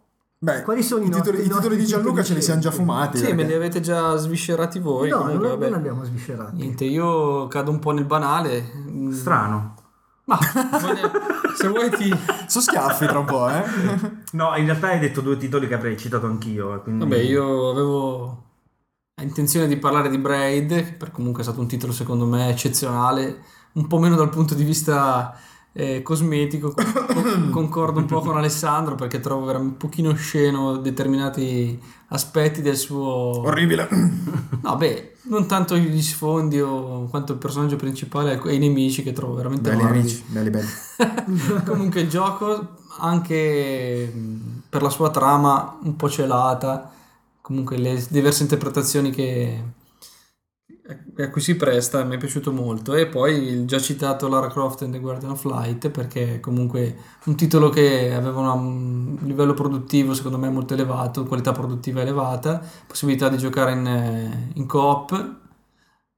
Beh, Quali sono i i titoli, nostri- i titoli di nostri Gianluca ce li siamo già fumati. sì perché- me li avete già sviscerati voi no, comunque, non, vabbè. non abbiamo sviscerato. niente io cado un po' nel banale Strano. ma se vuoi ti Sono schiaffi tra un po', eh? *laughs* No, in realtà hai detto due titoli che avrei citato anch'io. eh, Quindi... Vabbè, io avevo intenzione di parlare di Braid, che per comunque è stato un titolo secondo me eccezionale, un po' meno dal punto di vista eh, cosmetico, con- con- *coughs* concordo un po' con Alessandro perché trovo veramente un pochino sceno determinati aspetti del suo... Orribile. *coughs* No, beh, non tanto gli sfondi o quanto il personaggio principale e i nemici che trovo veramente Belli morbidi. nemici, belli belli. *laughs* Comunque il gioco anche per la sua trama un po' celata, comunque le diverse interpretazioni che a cui si presta mi è piaciuto molto e poi il già citato Lara Croft and the Guardian of Light perché comunque un titolo che aveva un livello produttivo secondo me molto elevato, qualità produttiva elevata, possibilità di giocare in, eh, in coop,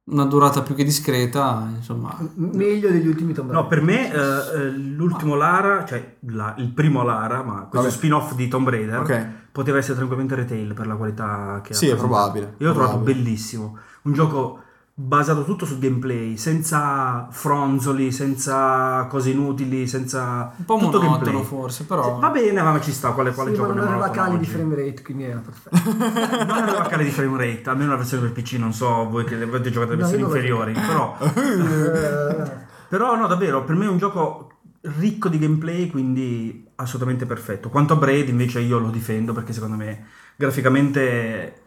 una durata più che discreta, insomma Meglio degli ultimi Tomb No, Raider. per me eh, eh, l'ultimo Lara, cioè la- il primo Lara, ma questo Vabbè. spin-off di Tomb Raider, Ok. poteva essere tranquillamente retail per la qualità che ha Sì, è probabile, Io l'ho trovato bellissimo. Un gioco basato tutto sul gameplay, senza fronzoli, senza cose inutili, senza un po' tutto monotono gameplay. forse, però Va bene, ma ci sta quale, quale Sì, ma gioco non ne aveva cali di frame rate, quindi era perfetto. *laughs* Non aveva cali di frame rate, almeno la versione per PC, non so voi che avete giocato le No, versioni io non l'ho inferiori, però *laughs* Però no, davvero, per me è un gioco ricco di gameplay, quindi assolutamente perfetto. Quanto a Braid invece io lo difendo perché secondo me graficamente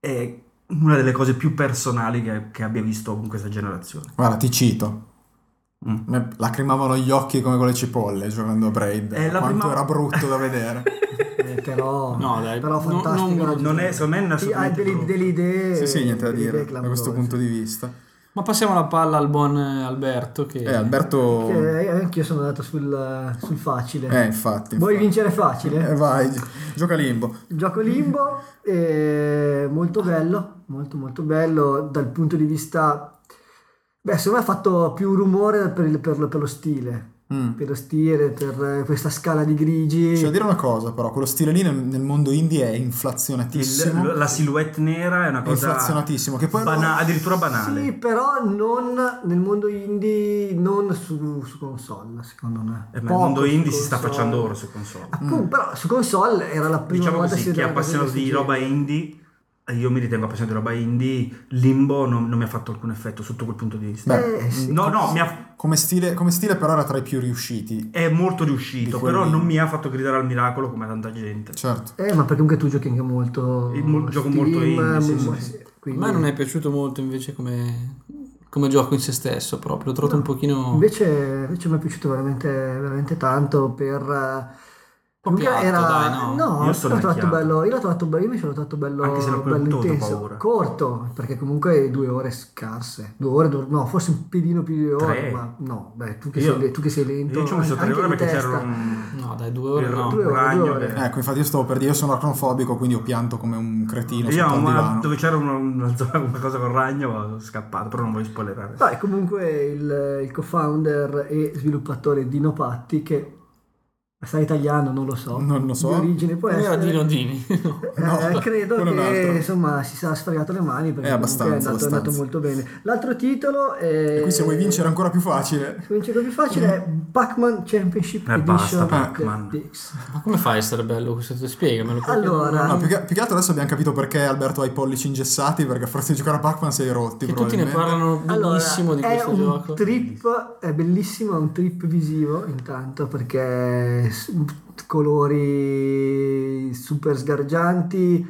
è una delle cose più personali che, che abbia visto con questa generazione. Guarda, ti cito. Mm. Lacrimavano gli occhi come con le cipolle giocando a Braid. La Quanto prima- era brutto da vedere. *laughs* eh, però, No, dai, però no- fantastico. non- Non è, secondo me, è Sì, hai delle, delle idee. sì, sì, niente da dire da questo punto di vista. Ma passiamo la palla al buon eh, Alberto che Eh, Alberto... Che anch'io sono andato sul, sul facile. Eh, infatti. Vuoi infatti. vincere facile? Eh, vai, gi- gioca limbo. Gioco limbo, eh, molto bello, molto molto bello dal punto di vista... Beh, secondo me ha fatto più rumore per, il- per lo- per lo stile, Mm. per lo stile, per eh, questa scala di grigi. C'è da dire una cosa, però, quello stile lì nel, nel mondo indie è Il- inflazionatissimo. la silhouette nera è una È cosa inflazionatissimo. Che poi bana- addirittura banale. Sì, però non nel mondo indie, non su, su console, secondo me. Eh, ma il Poco mondo indie si sta console. facendo ora su console. Appunto, però su console era la prima Diciamo volta così, che si chi è appassionato di roba indie, io mi ritengo appassionato di roba indie, Limbo non, non mi ha fatto alcun effetto sotto quel punto di vista. Beh, Eh, sì. No, no, mi ha- come, stile, come stile però era tra i più riusciti. è molto riuscito, però non mi ha fatto gridare al miracolo come tanta gente. Certo. Eh, ma perché comunque tu giochi anche molto. Il mo- gioco molto indie, sì, sì, sì. a quindi- me non è piaciuto molto invece come, come gioco in se stesso proprio, l'ho trovato un pochino... Invece, invece mi è piaciuto veramente, veramente tanto per, eh, piatto, era, dai, no. Io io sono l'ho trovato bello, io l'ho trovato bello, io invece l'ho trovato bello, Anche se l'ho bello intenso, paura. corto, perché comunque due ore scarse, due ore, due- no, forse un pedino più di due ore, Tre. ma no, beh, tu che, Io- sei, tu che sei lento, Io ci ho messo tre anche ore di perché testa. c'era un... No, dai, due ore no. Due ore, ragno due ore. Ecco, infatti io stavo per dire, io sono aracnofobico, quindi ho pianto come un cretino Io una- divano. dove c'era una, una zona, una cosa con ragno ho scappato, però non voglio spoilerare. Dai, comunque il, il co-founder e sviluppatore Dino Patti, che sa italiano, non lo so, Non lo so. di origine può era essere, Dino Dini. *laughs* Eh, *laughs* No, credo è un che insomma si sia sfregato le mani perché Eh, comunque abbastanza, è andato, è andato abbastanza. molto bene. L'altro titolo è... E qui se vuoi vincere è ancora più facile. Se vince più facile è Pac-Man Championship Eh, Edition Pac-Man. Ma come fai a essere bello questo? Spiegamelo. perché Allora, No, più che, più che altro adesso abbiamo capito perché Alberto ha i pollici ingessati, perché forse di giocare a Pac-Man sei rotti Che tutti ne parlano benissimo di allora, questo è un gioco. trip, è bellissimo, è un trip visivo intanto perché colori super sgargianti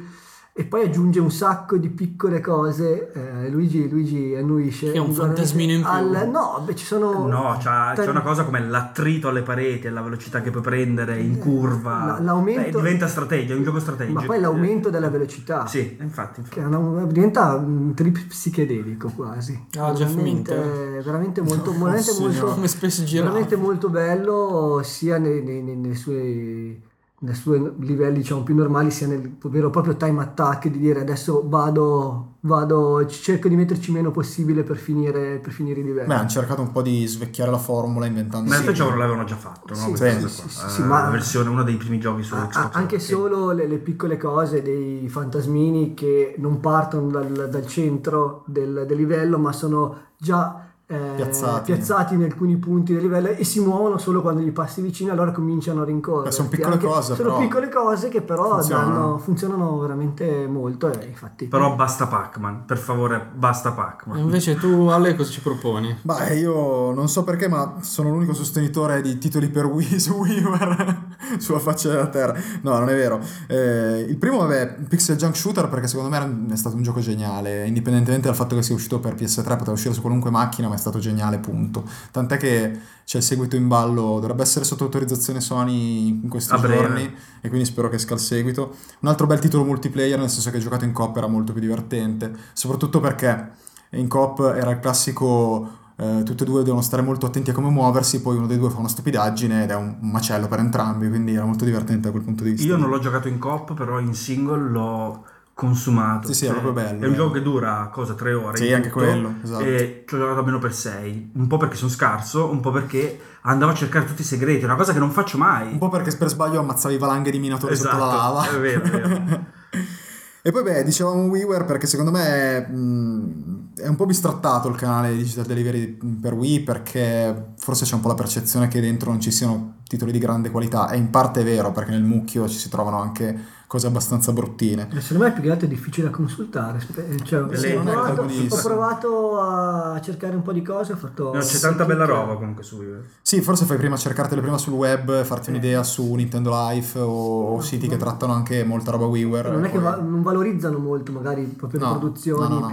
e poi aggiunge un sacco di piccole cose. Eh, Luigi, Luigi annuisce. Che è un fantasmino in più. Al- no, beh, ci sono... No, c'ha- c'è tan- una cosa come l'attrito alle pareti la velocità che puoi prendere in curva. La- l'aumento- Beh, diventa strategia, è un gioco strategico. Ma poi l'aumento della velocità. Sì, infatti. Che è una- diventa un trip psichedelico quasi. Ah, Jeff veramente, Minter. veramente molto, veramente signor. molto, Come spesso girato. veramente molto bello sia nei, nei- nei- nei suoi, nei suoi livelli diciamo più normali sia nel vero e proprio time attack di dire adesso vado, vado cerco di metterci meno possibile per finire, per finire i livelli. Beh, hanno cercato un po' di svecchiare la formula inventando... Ma in il gioco l'avevano già fatto, no? Sì, sì, sì, sì, Eh, sì, ma- La versione, uno dei primi giochi su Xbox. anche Sì. solo le, le piccole cose dei fantasmini che non partono dal, dal centro del, del livello ma sono già eh, Piazzati. piazzati in alcuni punti del livello e si muovono solo quando gli passi vicino allora cominciano a rincorrere Beh, sono piccole cose, sono però piccole cose che però funzionano. danno- funzionano veramente molto e infatti Però basta Pac-Man, per favore, basta Pac-Man. Invece tu, Ale, cosa ci proponi? Beh, io non so perché, ma sono l'unico sostenitore di titoli per Wii su WiiWare *laughs* *laughs* sulla faccia della terra. No, non è vero. Eh, il primo, vabbè, Pixel Junk Shooter, perché secondo me è stato un gioco geniale, indipendentemente dal fatto che sia uscito per PS3, poteva uscire su qualunque macchina, ma è stato geniale, punto. Tant'è che c'è il seguito in ballo, dovrebbe essere sotto autorizzazione Sony in questi A breve. giorni, e quindi spero che esca il seguito. Un altro bel titolo multiplayer, nel senso che giocato in coop era molto più divertente, soprattutto perché in coop era il classico eh, tutti e due devono stare molto attenti a come muoversi, poi uno dei due fa una stupidaggine ed è un, macello per entrambi, quindi era molto divertente da quel punto di vista. Io non l'ho giocato in coop, però in single l'ho consumato. Sì, sì, è proprio bello, È un eh. gioco che dura, cosa, tre ore? Sì, anche tutto, quello, esatto. E ci ho giocato almeno per sei. Un po' perché sono scarso, un po' perché andavo a cercare tutti i segreti, una cosa che non faccio mai. Un po' perché per sbaglio ammazzavi valanghe di minatori Esatto, sotto la lava. è vero, è vero. *laughs* E poi beh, dicevamo WiiWare perché secondo me mh, è un po' bistrattato il canale Digital Delivery per Wii perché forse c'è un po' la percezione che dentro non ci siano titoli di grande qualità e in parte è vero perché nel mucchio ci si trovano anche cose abbastanza bruttine. Eh, secondo me è più che altro difficile da consultare spe- cioè, Sì, ho, è provato, ho provato a cercare un po' di cose ho fatto No, c'è tanta bella roba comunque su Wii. Sì, forse fai prima a cercartele prima sul web, farti un'idea su Nintendo Life o, o siti che trattano anche molta roba WiiWare. non è e che poi- va- non valorizzano molto magari proprio le No, produzioni no, no, no.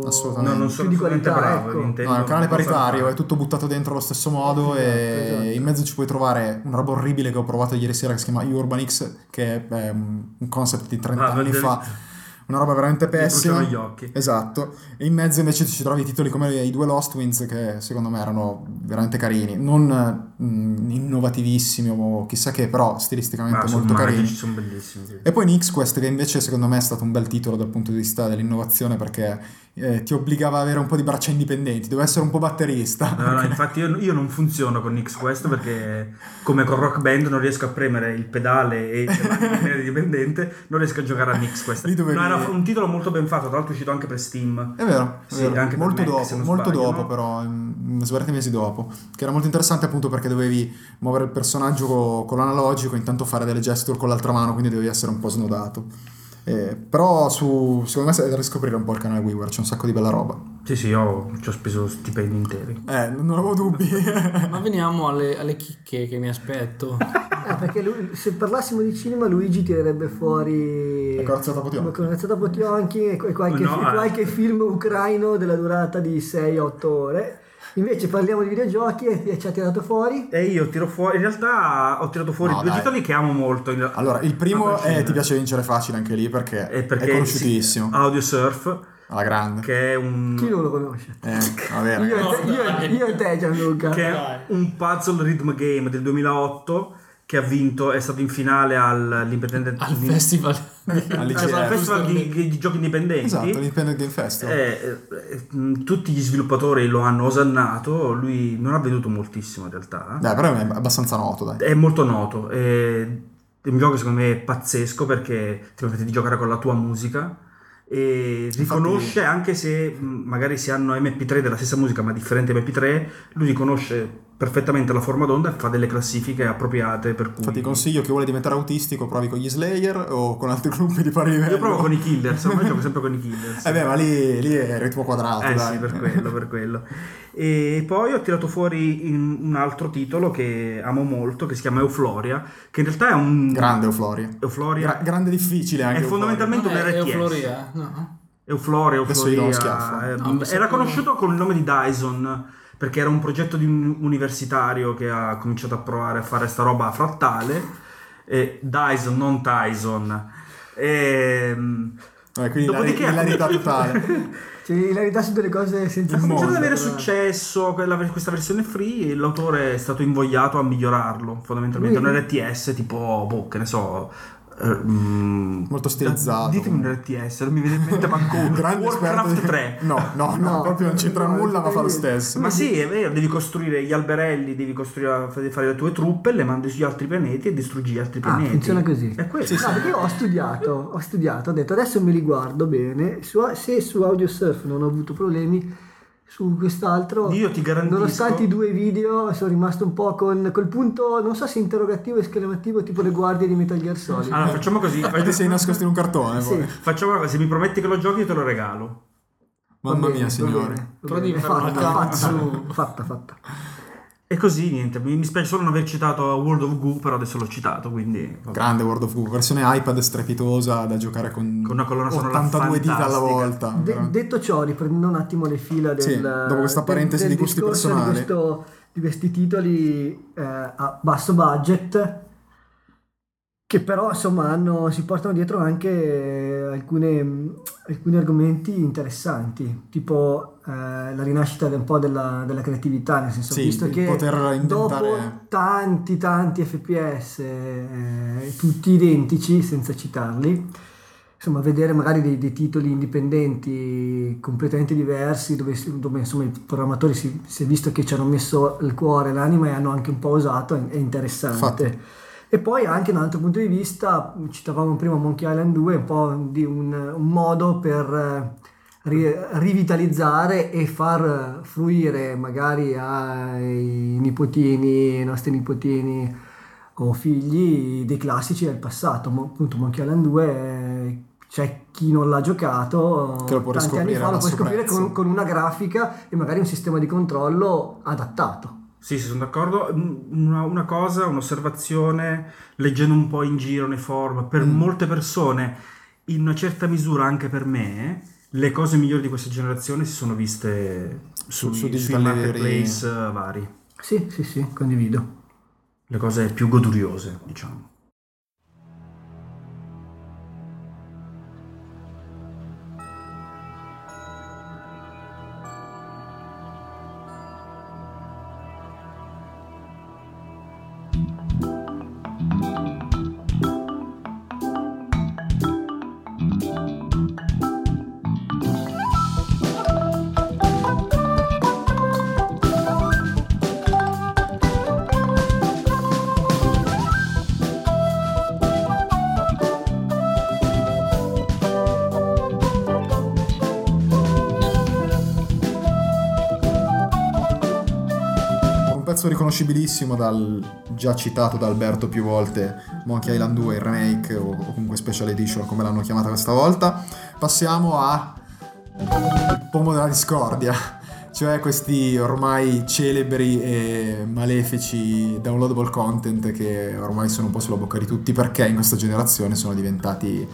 Più Assolutamente. No, non più sono di qualità bravo. ecco. Nintendo No, è un canale paritario, è tutto buttato dentro allo stesso modo Esatto, e esatto. in mezzo ci puoi trovare una roba orribile che ho provato ieri sera che si chiama Urban X, che è un concept di 30 Ah, anni fa, una roba veramente Mi pessima. gli occhi. Esatto, e in mezzo invece ci trovi titoli come i due Lost Winds che secondo me erano veramente carini, non mm, innovativissimi o chissà che, però stilisticamente Ma sono molto carini. sono bellissimi. sì. E poi Nix Quest che invece secondo me è stato un bel titolo dal punto di vista dell'innovazione perché eh, ti obbligava ad avere un po' di braccia indipendenti, doveva essere un po' batterista. No, no, *laughs* infatti io, io non funziono con X Quest perché come con Rock Band non riesco a premere il pedale e rimanere *laughs* dipendente, non riesco a giocare a X Quest. Lì dovevi- No, era un titolo molto ben fatto, tra l'altro è uscito anche per Steam. È vero, è Sì, vero. anche molto Mac, dopo, molto sbaglio, dopo no? però, svariati mesi dopo, che era molto interessante appunto perché dovevi muovere il personaggio co- con l'analogico e intanto fare delle gesture con l'altra mano, quindi dovevi essere un po' snodato. Eh, però su, secondo me è da riscoprire un po' il canale WiiWare, c'è un sacco di bella roba. Sì, sì, io ci ho speso stipendi interi. Eh, non avevo dubbi. Ma veniamo alle, alle chicche che mi aspetto. *laughs* Eh, perché lui- se parlassimo di cinema Luigi tirerebbe fuori La corazzata Potionchi. la corazzata Potionchi e, qualche, No, e eh. qualche film ucraino della durata di 6-8 ore Invece parliamo di videogiochi e ci ha tirato fuori. E io tiro fuori, in realtà ho tirato fuori No, due dai. titoli che amo molto. in- Allora, il primo a è. Ti piace vincere facile anche lì perché, È perché è conosciutissimo. sì, Audio Surf, Alla grande. che è un... Chi non lo conosce? Eh, vabbè, Io, e te, io, io e te Gianluca. che è un puzzle rhythm game del 2008 che ha vinto, è stato in finale all'Independent Al festival. Al festival di, di giochi indipendenti. Esatto, l'Independent Game Festival. Eh, eh, mh, tutti gli sviluppatori lo hanno osannato, lui non ha venduto moltissimo in realtà. Dai, però è abbastanza noto, dai. È molto noto. È, è un gioco che secondo me è pazzesco perché ti permette di giocare con la tua musica e riconosce anche se mh, magari si hanno MP3 della stessa musica ma differenti MP3, lui riconosce perfettamente la forma d'onda e fa delle classifiche appropriate per cui Infatti consiglio chi vuole diventare autistico provi con gli Slayer o con altri *laughs* gruppi di pari livello. io provo con i Killers, ormai gioco sempre con i Killers. Eh beh, ma lì, lì è ritmo quadrato, Eh dai. sì, per quello, per quello. E poi ho tirato fuori in- un altro titolo che amo molto, che si chiama Eufloria, che in realtà è un... Grande Eufloria. Eufloria Gra- grande difficile anche. è Euphoria. fondamentalmente un RTS. Euforia, no? Eufloria, Adesso gli do uno Eufloria. schiaffo. eh, No, era conosciuto con il nome di Dyson, perché era un progetto di un universitario che ha cominciato a provare a fare sta roba frattale. E Dyson, non Tyson. Ehm, Eh, quindi Dopodiché- la hilarità *laughs* totale. Cioè, hilarità su delle cose senza Ha cominciato ad avere successo quella- questa versione free e l'autore è stato invogliato a migliorarlo fondamentalmente Lui- un RTS tipo boh che ne so eh, mm, Molto stilizzato. ditemi un RTS non mi viene in mente manco *laughs* Warcraft esperto di- 3 No, no, no, No, proprio non c'entra no, nulla, ma fa lo stesso. ma sì, è vero, devi costruire gli alberelli, devi costruire, fare le tue truppe, le mandi sugli altri pianeti e distruggi gli altri Ah, pianeti. funziona così. È quello. No, perché io ho studiato, ho studiato, ho detto adesso me li guardo bene, su- se su AudioSurf non ho avuto problemi, su quest'altro, Io ti garantisco- nonostante i due video, sono rimasto un po' con quel punto, non so se interrogativo o esclamativo, tipo le guardie di Metal Gear Solid. Allora facciamo così, ti sei nascosto in un cartone, Sì. facciamo una cosa, se mi prometti che lo giochi io te lo regalo. Mamma bene, mia, va signori. bene, bene, fatta, fatta, cazzo. fatta, fatta. E così niente, mi mi spiace solo non aver citato World of Goo, però adesso l'ho citato, quindi... vabbè. Grande World of Goo, versione iPad strepitosa da giocare con, Con una colonna sonora 82 dita alla fantastica. volta. De- detto ciò, riprendendo un attimo le fila del, Sì, dopo questa del- parentesi del di gusti personali. Di, questo- di questi titoli eh, a basso budget, che però insomma hanno- si portano dietro anche alcune- alcuni argomenti interessanti, tipo eh, la rinascita un po' della, della creatività, nel senso Sì, visto che poter inventare- dopo tanti tanti FPS, eh, tutti identici, senza citarli, insomma, vedere magari dei, dei titoli indipendenti completamente diversi, dove, dove, insomma, i programmatori si, si è visto che ci hanno messo il cuore, l'anima e hanno anche un po' usato, è, è interessante. Infatti. E poi anche da un altro punto di vista, citavamo prima Monkey Island 2, un po' di un, un modo per ri- rivitalizzare e far fruire magari ai nipotini, ai nostri nipotini o figli dei classici del passato. Mo- appunto Monkey Island 2 eh, c'è chi non l'ha giocato Che lo può tanti anni fa, lo puoi scoprire con, con una grafica e magari un sistema di controllo adattato. Sì, sì, sono d'accordo. Una, una cosa, un'osservazione, leggendo un po' in giro nei forum, per Mm. molte persone, in una certa misura anche per me, le cose migliori di questa generazione si sono viste Su- sui, su sui digital marketplace eh, vari. Sì, sì, sì, condivido. Le cose più goduriose, diciamo. Riconoscibilissimo dal già citato da Alberto più volte Monkey Island 2, il remake o, o comunque Special Edition come l'hanno chiamata questa volta. Passiamo a pomo della discordia, cioè questi ormai celebri e malefici downloadable content che ormai sono un po' sulla bocca di tutti perché in questa generazione sono diventati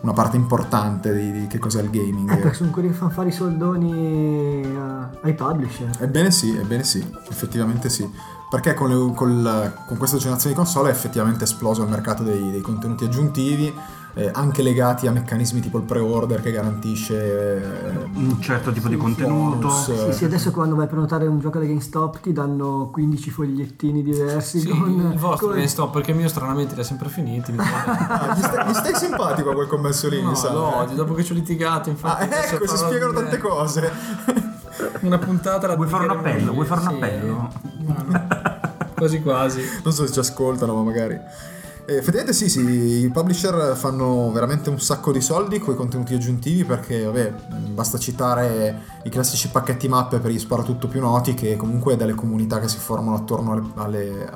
una parte importante di, di che cos'è il gaming. Eh, perché sono quelli che fanno fare i soldoni a- ai publisher. Ebbene sì, ebbene sì, effettivamente sì. Perché con, le- col- con questa generazione di console è effettivamente esploso il mercato dei, dei contenuti aggiuntivi, eh, anche legati a meccanismi tipo il pre-order che garantisce eh, Un certo tipo di contenuto. bonus, Sì, sì, adesso quando vai a prenotare un gioco da GameStop ti danno 15 fogliettini diversi Sì, con, il vostro con- GameStop, perché il mio stranamente li ha sempre finiti. mi. *laughs* Ah, gli, stai, gli stai simpatico a quel commesso lì, mi No, sa. lo odio, dopo che ci ho litigato, Ah, infatti. adesso ecco, si spiegano tante cose. *laughs* Una puntata la Vuoi fare un appello? Vuoi fare un Sì. appello? No, no. Quasi quasi. Non so se ci ascoltano, ma magari. Eh, effettivamente sì, sì, i publisher fanno veramente un sacco di soldi con i contenuti aggiuntivi perché, vabbè, basta citare i classici pacchetti mappe per gli sparatutto più noti che comunque dalle comunità che si formano attorno alle, alle-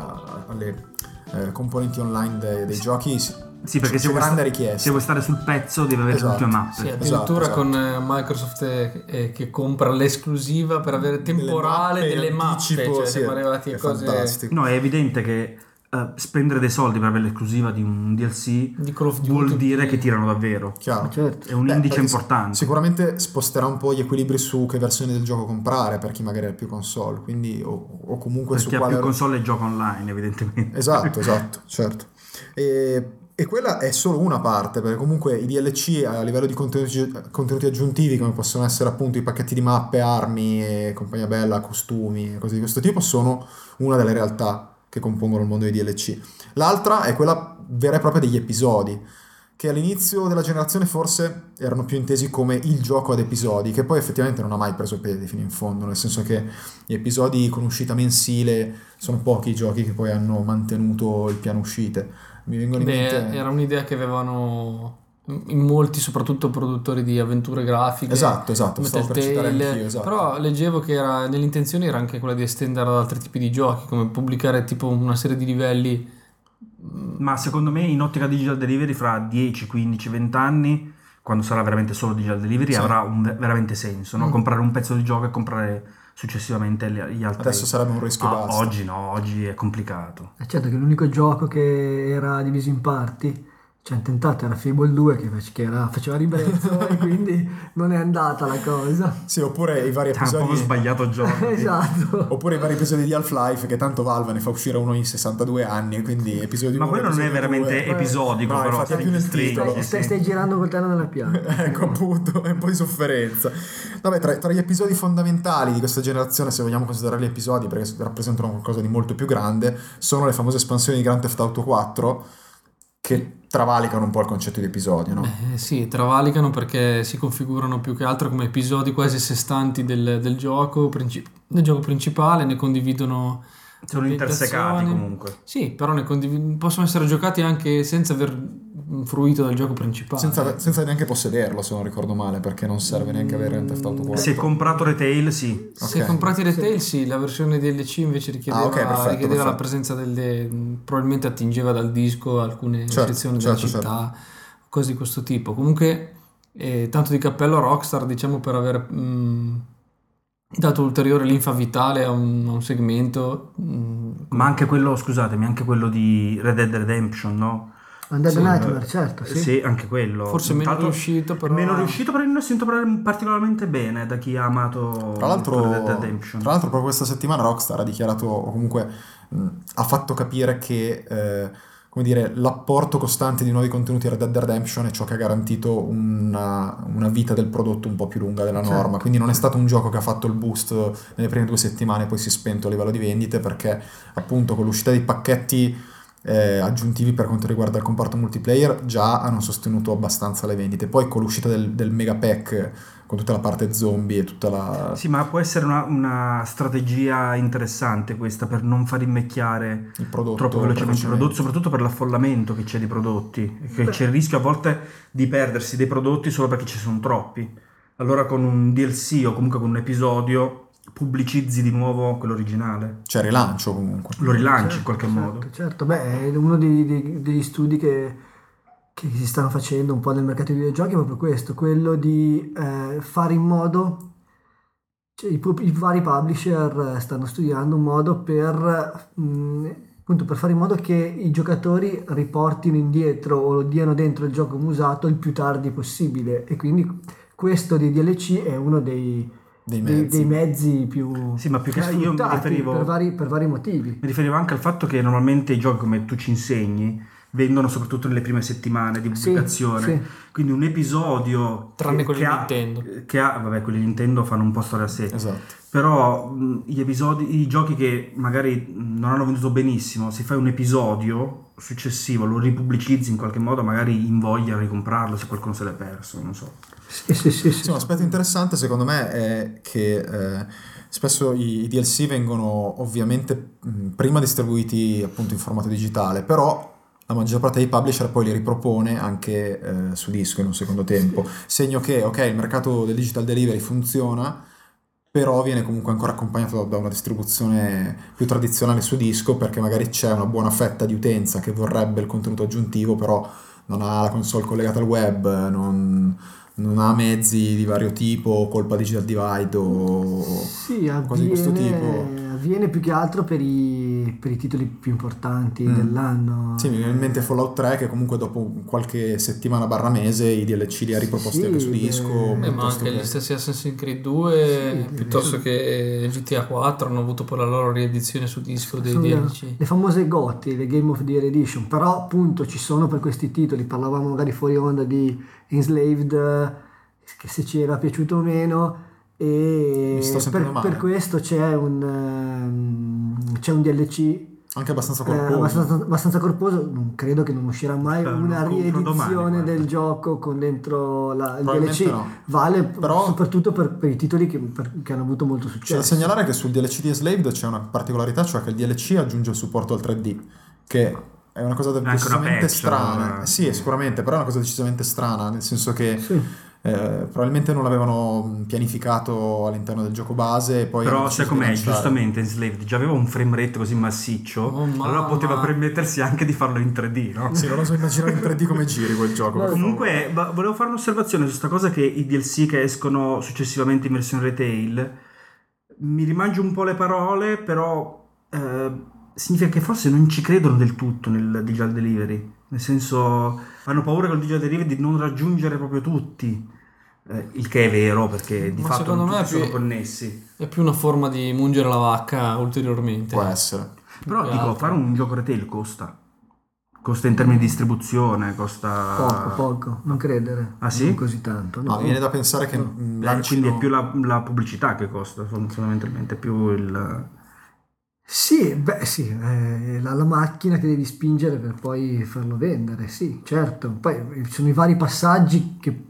alle, eh, componenti online dei, dei giochi Sì, perché c'è se vuoi, grande sta- richiesta. se vuoi stare sul pezzo devi avere Esatto. tutte le mappe. Sì, addirittura esatto. con eh, Microsoft eh, che compra l'esclusiva per avere temporale mappe, delle mappe, anticipo, cioè sì, siamo arrivati a cose fantastico. No, è evidente che eh, spendere dei soldi per avere l'esclusiva di un DLC di Call of Duty. vuol dire che tirano davvero. Chiaro. Certo. È un Beh, indice importante. Sicuramente sposterà un po' gli equilibri su che versione del gioco comprare per chi magari ha più console, quindi o, o comunque per su chi ha quale più console e gioca online, evidentemente. Esatto, *laughs* esatto, certo. E, e quella è solo una parte, perché comunque i DLC a livello di contenuti, contenuti aggiuntivi, come possono essere appunto i pacchetti di mappe, armi e compagnia bella, costumi e cose di questo tipo, sono una delle realtà che compongono il mondo dei DLC. L'altra è quella vera e propria degli episodi, che all'inizio della generazione forse erano più intesi come il gioco ad episodi, che poi effettivamente non ha mai preso piede fino in fondo, nel senso che gli episodi con uscita mensile sono pochi i giochi che poi hanno mantenuto il piano uscite. Mi vengono in Beh, mente... era un'idea che avevano in molti, soprattutto produttori di avventure grafiche. Esatto, esatto, stavo per citare anch'io, esatto. Però leggevo che era, nell'intenzione era anche quella di estendere ad altri tipi di giochi, come pubblicare tipo una serie di livelli. Ma secondo me in ottica digital delivery fra 10, 15, 20 anni, quando sarà veramente solo digital delivery, Sì. avrà un- veramente senso. no? Mm. Comprare un pezzo di gioco e comprare successivamente gli, altri. Adesso sarebbe un rischio Ah, oggi no, oggi è complicato. È certo che l'unico gioco che era diviso in parti, ci hanno tentato, era Fable 2 che, face- che era- faceva ribrezzo *laughs* e quindi non è andata la cosa. Sì, oppure i vari Ha un po' episodi... sbagliato il *laughs* gioco. esatto. Oppure i vari episodi di Half-Life che tanto Valve ne fa uscire uno ogni 62 anni, quindi episodi Ma quello non è veramente due. episodico, No, però. infatti è più nel titolo. Stai, stai, stai girando col coltello nella pianta. *laughs* ecco appunto, è un po' di sofferenza. Vabbè, tra, tra gli episodi fondamentali di questa generazione, se vogliamo considerarli episodi, perché rappresentano qualcosa di molto più grande, sono le famose espansioni di Grand Theft Auto 4 che travalicano un po' il concetto di episodio, no? Eh, sì, travalicano perché si configurano più che altro come episodi quasi a sé stanti del, del gioco, princi- del gioco principale, ne condividono Sono intersecati comunque. Sì, però ne condivi- possono essere giocati anche senza aver fruito del gioco principale. Senza, senza neanche possederlo, se non ricordo male, perché non serve neanche avere Grand Theft Auto 4. Se comprato retail, sì. Se Ok. comprati retail, sì, la versione DLC invece richiedeva, Ah, ok, perfetto, richiedeva la perfetto. presenza delle. probabilmente attingeva dal disco alcune Certo, sezioni certo, della città, cose di questo tipo. Comunque, eh, tanto di cappello a Rockstar, diciamo, per aver mh, dato ulteriore linfa vitale a un, a un segmento. mh, Ma anche quello, scusatemi, anche quello di Red Dead Redemption, no? Undead Sì, Nightmare, certo, sì. Sì, anche quello. forse meno Tanto- riuscito, però. Meno riuscito, però non ho sentito parlare particolarmente bene da chi ha amato Tra l'altro, Red Dead Redemption. tra l'altro, proprio questa settimana Rockstar ha dichiarato, o comunque mh, ha fatto capire che eh, come dire, l'apporto costante di nuovi contenuti a Red Dead Redemption è ciò che ha garantito una, una vita del prodotto un po' più lunga della Certo. norma. Quindi non è stato un gioco che ha fatto il boost nelle prime due settimane e poi si è spento a livello di vendite, perché appunto con l'uscita dei pacchetti eh, aggiuntivi per quanto riguarda il comparto multiplayer già hanno sostenuto abbastanza le vendite. Poi con l'uscita del, del mega pack con tutta la parte zombie e tutta la, Sì, ma può essere una, una strategia interessante questa per non far invecchiare il prodotto troppo velocemente i velocemente. prodotti, soprattutto per l'affollamento che c'è di prodotti, che c'è il rischio a volte di perdersi dei prodotti solo perché ci sono troppi. Allora con un DLC o comunque con un episodio pubblicizzi di nuovo quello originale, C'è rilancio comunque. lo rilanci in Certo, qualche certo, modo. Certo, beh, è uno dei- dei- degli studi che, che si stanno facendo un po' nel mercato dei videogiochi è proprio questo, quello di eh, fare in modo, cioè, i, i vari publisher eh, stanno studiando un modo per mh, appunto per fare in modo che i giocatori riportino indietro o lo diano dentro il gioco usato il più tardi possibile e quindi questo di DLC è uno dei, Dei mezzi. dei mezzi più, Sì, ma più che- io mi riferivo- per, vari, per vari motivi. Mi riferivo anche al fatto che normalmente i giochi, come tu ci insegni, vendono soprattutto nelle prime settimane di Sì, pubblicazione. sì. Quindi un episodio. Tranne che- quelli che di ha- Nintendo. Che ha, vabbè, quelli di Nintendo fanno un po' storia a sé. Esatto. Però mh, gli episodi, i giochi che magari non hanno venduto benissimo, se fai un episodio successivo, lo ripubblicizzi in qualche modo, magari invoglia a ricomprarlo se qualcuno se l'è perso, non so. Sì, sì, sì, sì. Sì, un aspetto interessante secondo me è che eh, spesso i, i DLC vengono ovviamente mh, prima distribuiti appunto in formato digitale, però la maggior parte dei publisher poi li ripropone anche eh, su disco in un secondo tempo. Segno che, ok, il mercato del digital delivery funziona, però viene comunque ancora accompagnato da una distribuzione più tradizionale su disco perché magari c'è una buona fetta di utenza che vorrebbe il contenuto aggiuntivo, però non ha la console collegata al web, non, non ha mezzi di vario tipo, colpa digital divide o Sì, cose di questo tipo. Avviene più che altro per i, per i titoli più importanti Mm. dell'anno. Sì, mi viene in mente Fallout 3 che comunque dopo qualche settimana barra mese i DLC li ha riproposti Sì, anche su disco. Eh, ma piuttosto anche che- gli stessi Assassin's Creed 2 Sì, piuttosto che GTA 4 hanno avuto poi la loro riedizione su disco dei Sono le, DLC. le famose GOTY, le Game of the Year Edition, però appunto ci sono per questi titoli, parlavamo magari fuori onda di Enslaved, eh, che se ci era piaciuto o meno, e per, per questo c'è un, ehm, c'è un DLC Anche abbastanza eh, corposo. abbastanza, abbastanza corposo, non credo che non uscirà mai Eh, lo una riedizione del gioco con dentro la, il DLC, no. vale Però- soprattutto per, per i titoli che, per- che hanno avuto molto C'è da successo. segnalare che sul DLC di Enslaved c'è una particolarità, cioè che il DLC aggiunge il supporto al 3D, che è una cosa una decisamente patch, strana. allora. Sì, sicuramente, però è una cosa decisamente strana, nel senso che Sì. Eh, probabilmente non l'avevano pianificato all'interno del gioco base e Però sai com'è, lanciare. giustamente Enslaved. Già aveva un frame rate così massiccio, Oh, allora poteva permettersi anche di farlo in 3D, no? Sì, non oso immaginare in 3D come giri quel gioco. per Comunque, ma volevo fare un'osservazione su questa cosa che i DLC che escono successivamente in versione retail, mi rimangio un po' le parole, però eh, significa che forse non ci credono del tutto nel digital delivery, nel senso hanno paura con il digital delivery di non raggiungere proprio tutti, eh, il che è vero perché di Ma fatto non tutti è sono più- connessi. È più una forma di mungere la vacca ulteriormente. Può essere. Però Più dico, altro. fare un gioco retail costa. Costa in termini di distribuzione, costa... Poco, poco, non credere. Ah, sì? Non così tanto. No, No, viene da pensare che mm, Beh, lancino- quindi è più la, la pubblicità che costa fondamentalmente, più il... Sì, beh sì, è la, la macchina che devi spingere per poi farlo vendere, sì, certo. Poi ci sono i vari passaggi che,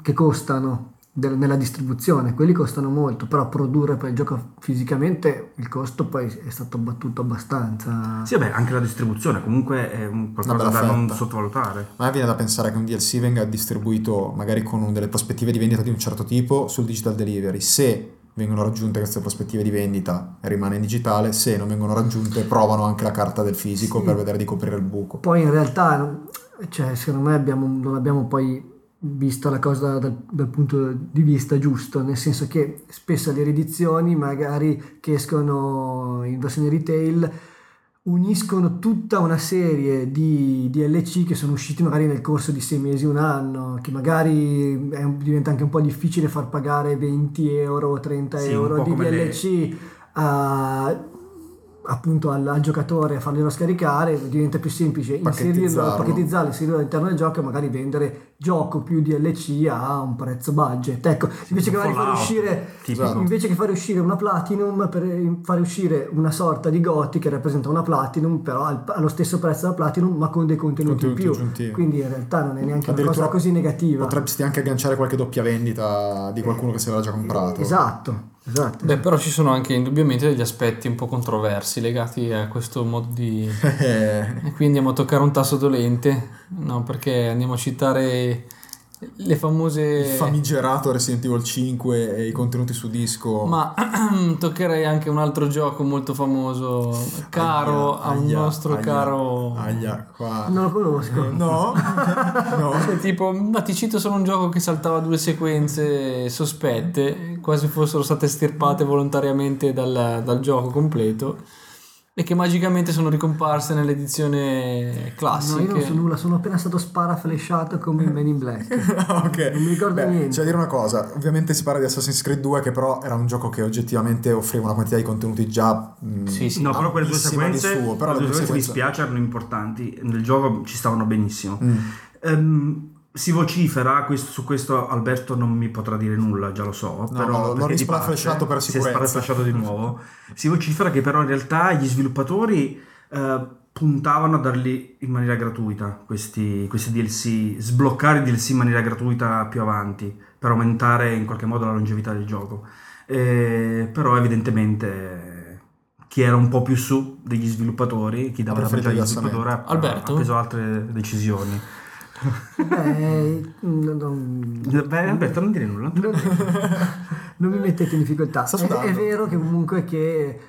che costano del- nella distribuzione, quelli costano molto, però produrre poi il gioco fisicamente, il costo poi è stato abbattuto abbastanza. Sì, beh, anche la distribuzione comunque è un qualcosa da bella non fetta. sottovalutare. A me viene da pensare che un DLC venga distribuito magari con delle prospettive di vendita di un certo tipo sul digital delivery. Se vengono raggiunte queste prospettive di vendita rimane in digitale, se non vengono raggiunte provano anche la carta del fisico Sì. per vedere di coprire il buco. Poi in realtà, cioè, secondo me abbiamo, non abbiamo poi visto la cosa dal, dal punto di vista giusto, nel senso che spesso le riedizioni magari che escono in versione retail uniscono tutta una serie di DLC che sono usciti magari nel corso di sei mesi, un anno, che magari un- diventa anche un po' difficile far pagare 20 euro, 30 Sì, euro di come le- DLC a- appunto al, al giocatore a farglielo scaricare diventa più semplice inserirlo, pacchettizzarlo, inserirlo all'interno del gioco e magari vendere gioco più DLC a un prezzo budget ecco invece che fare uscire invece che fare uscire una Platinum per fare uscire una sorta di Gotti che rappresenta una Platinum però al- allo stesso prezzo della Platinum ma con dei contenuti, in Contenuti più aggiuntivi. quindi in realtà non è neanche una cosa così negativa Potresti anche agganciare qualche doppia vendita di qualcuno che se l'ha già comprato. esatto esatto Beh, però ci sono anche indubbiamente degli aspetti un po' controversi legati a questo modo di... *laughs* Eh, E qui andiamo a toccare un tasto dolente, no? Perché andiamo a citare le famose... il famigerato Resident Evil 5 e i contenuti su disco. Ma *clears throat* toccherei anche un altro gioco molto famoso, caro Aia, a un aia, nostro aia, caro... Aia, qua. non lo conosco No, *laughs* no. Cioè, tipo, ma ti cito solo un gioco che saltava due sequenze sospette, quasi fossero state stirpate volontariamente dal, dal gioco completo. E che magicamente sono ricomparse nell'edizione classica. No, io non so nulla, sono appena stato sparaflesciato come in Men in Black. *laughs* ok. Non mi ricordo Beh, niente. C'è da dire una cosa, ovviamente si parla di Assassin's Creed 2 che però era un gioco che oggettivamente offriva una quantità di contenuti già mh, Sì, sì. No, però quelle due sequenze, suo, però le due due sequenze mi sequenze- spiace erano importanti, nel gioco ci stavano benissimo. Mm. Ehm, si vocifera, questo- su questo Alberto non mi potrà dire nulla, già lo so. No, però no, l'ho risparaflasciato per Si è sicurezza. di *laughs* nuovo. si vocifera che però in realtà gli sviluppatori eh, puntavano a darli in maniera gratuita questi, questi DLC, sbloccare i DLC in maniera gratuita più avanti per aumentare in qualche modo la longevità del gioco. Eh, però evidentemente chi era un po' più su degli sviluppatori, chi dava la priorità agli gli sviluppatori, ha, Alberto? ha preso altre decisioni. Beh, non, non- Beh, Alberto, non dire nulla. *laughs* non mi mettete in difficoltà. È, è vero che comunque che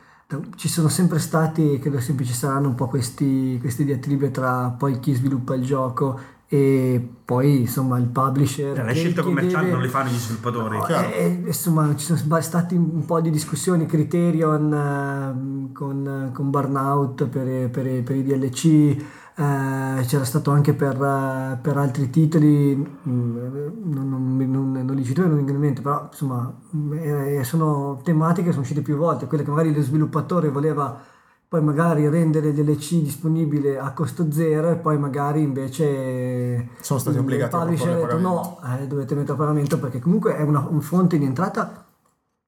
ci sono sempre stati, credo sempre ci saranno un po' questi, questi diatribe tra poi chi sviluppa il gioco e poi insomma il publisher. Eh, Le scelte commerciali deve- non le fanno gli sviluppatori. No, chiaro. eh, insomma, ci sono stati un po' di discussioni, Criterion ehm, con, con Burnout per, per- per i DLC, eh, c'era stato anche per, eh, per altri titoli, mm, non, non, non, non li cito, non in mente, però insomma mm, eh, sono tematiche che sono uscite più volte, quelle che magari lo sviluppatore voleva poi magari rendere DLC disponibile a costo zero e poi magari invece Sono stati obbligati a detto no, eh, dovete mettere a pagamento perché comunque è una, una fonte di entrata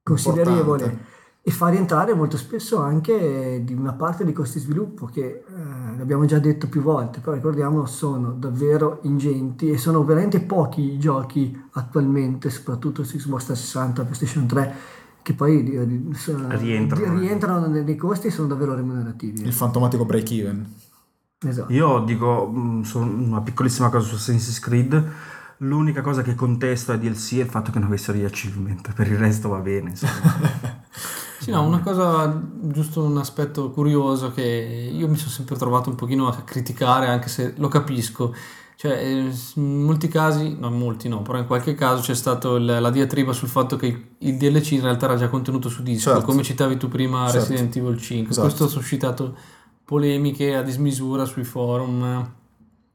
considerevole Importante. e fa rientrare molto spesso anche di una parte dei costi di sviluppo che eh, l'abbiamo già detto più volte, però ricordiamolo sono davvero ingenti e sono veramente pochi i giochi attualmente, soprattutto su Xbox 360, PlayStation 3 che poi di- di- so- Rientrano. di- rientrano nei nei costi e sono davvero remunerativi. Il fantomatico break even. Esatto. Io dico mm, una piccolissima cosa su Assassin's Creed. L'unica cosa che contesto ai DLC è il fatto che non avessero gli achievement, per il resto va bene. insomma. *laughs* Sì, no, una cosa, giusto un aspetto curioso che io mi sono sempre trovato un pochino a criticare, anche se lo capisco. Cioè, eh, in molti casi, no, in molti no, però in qualche caso c'è stata la diatriba sul fatto che il, DLC in realtà era già contenuto su disco, Certo. come citavi tu prima Certo. Resident Evil 5. Esatto. Questo ha suscitato polemiche a dismisura sui forum, eh,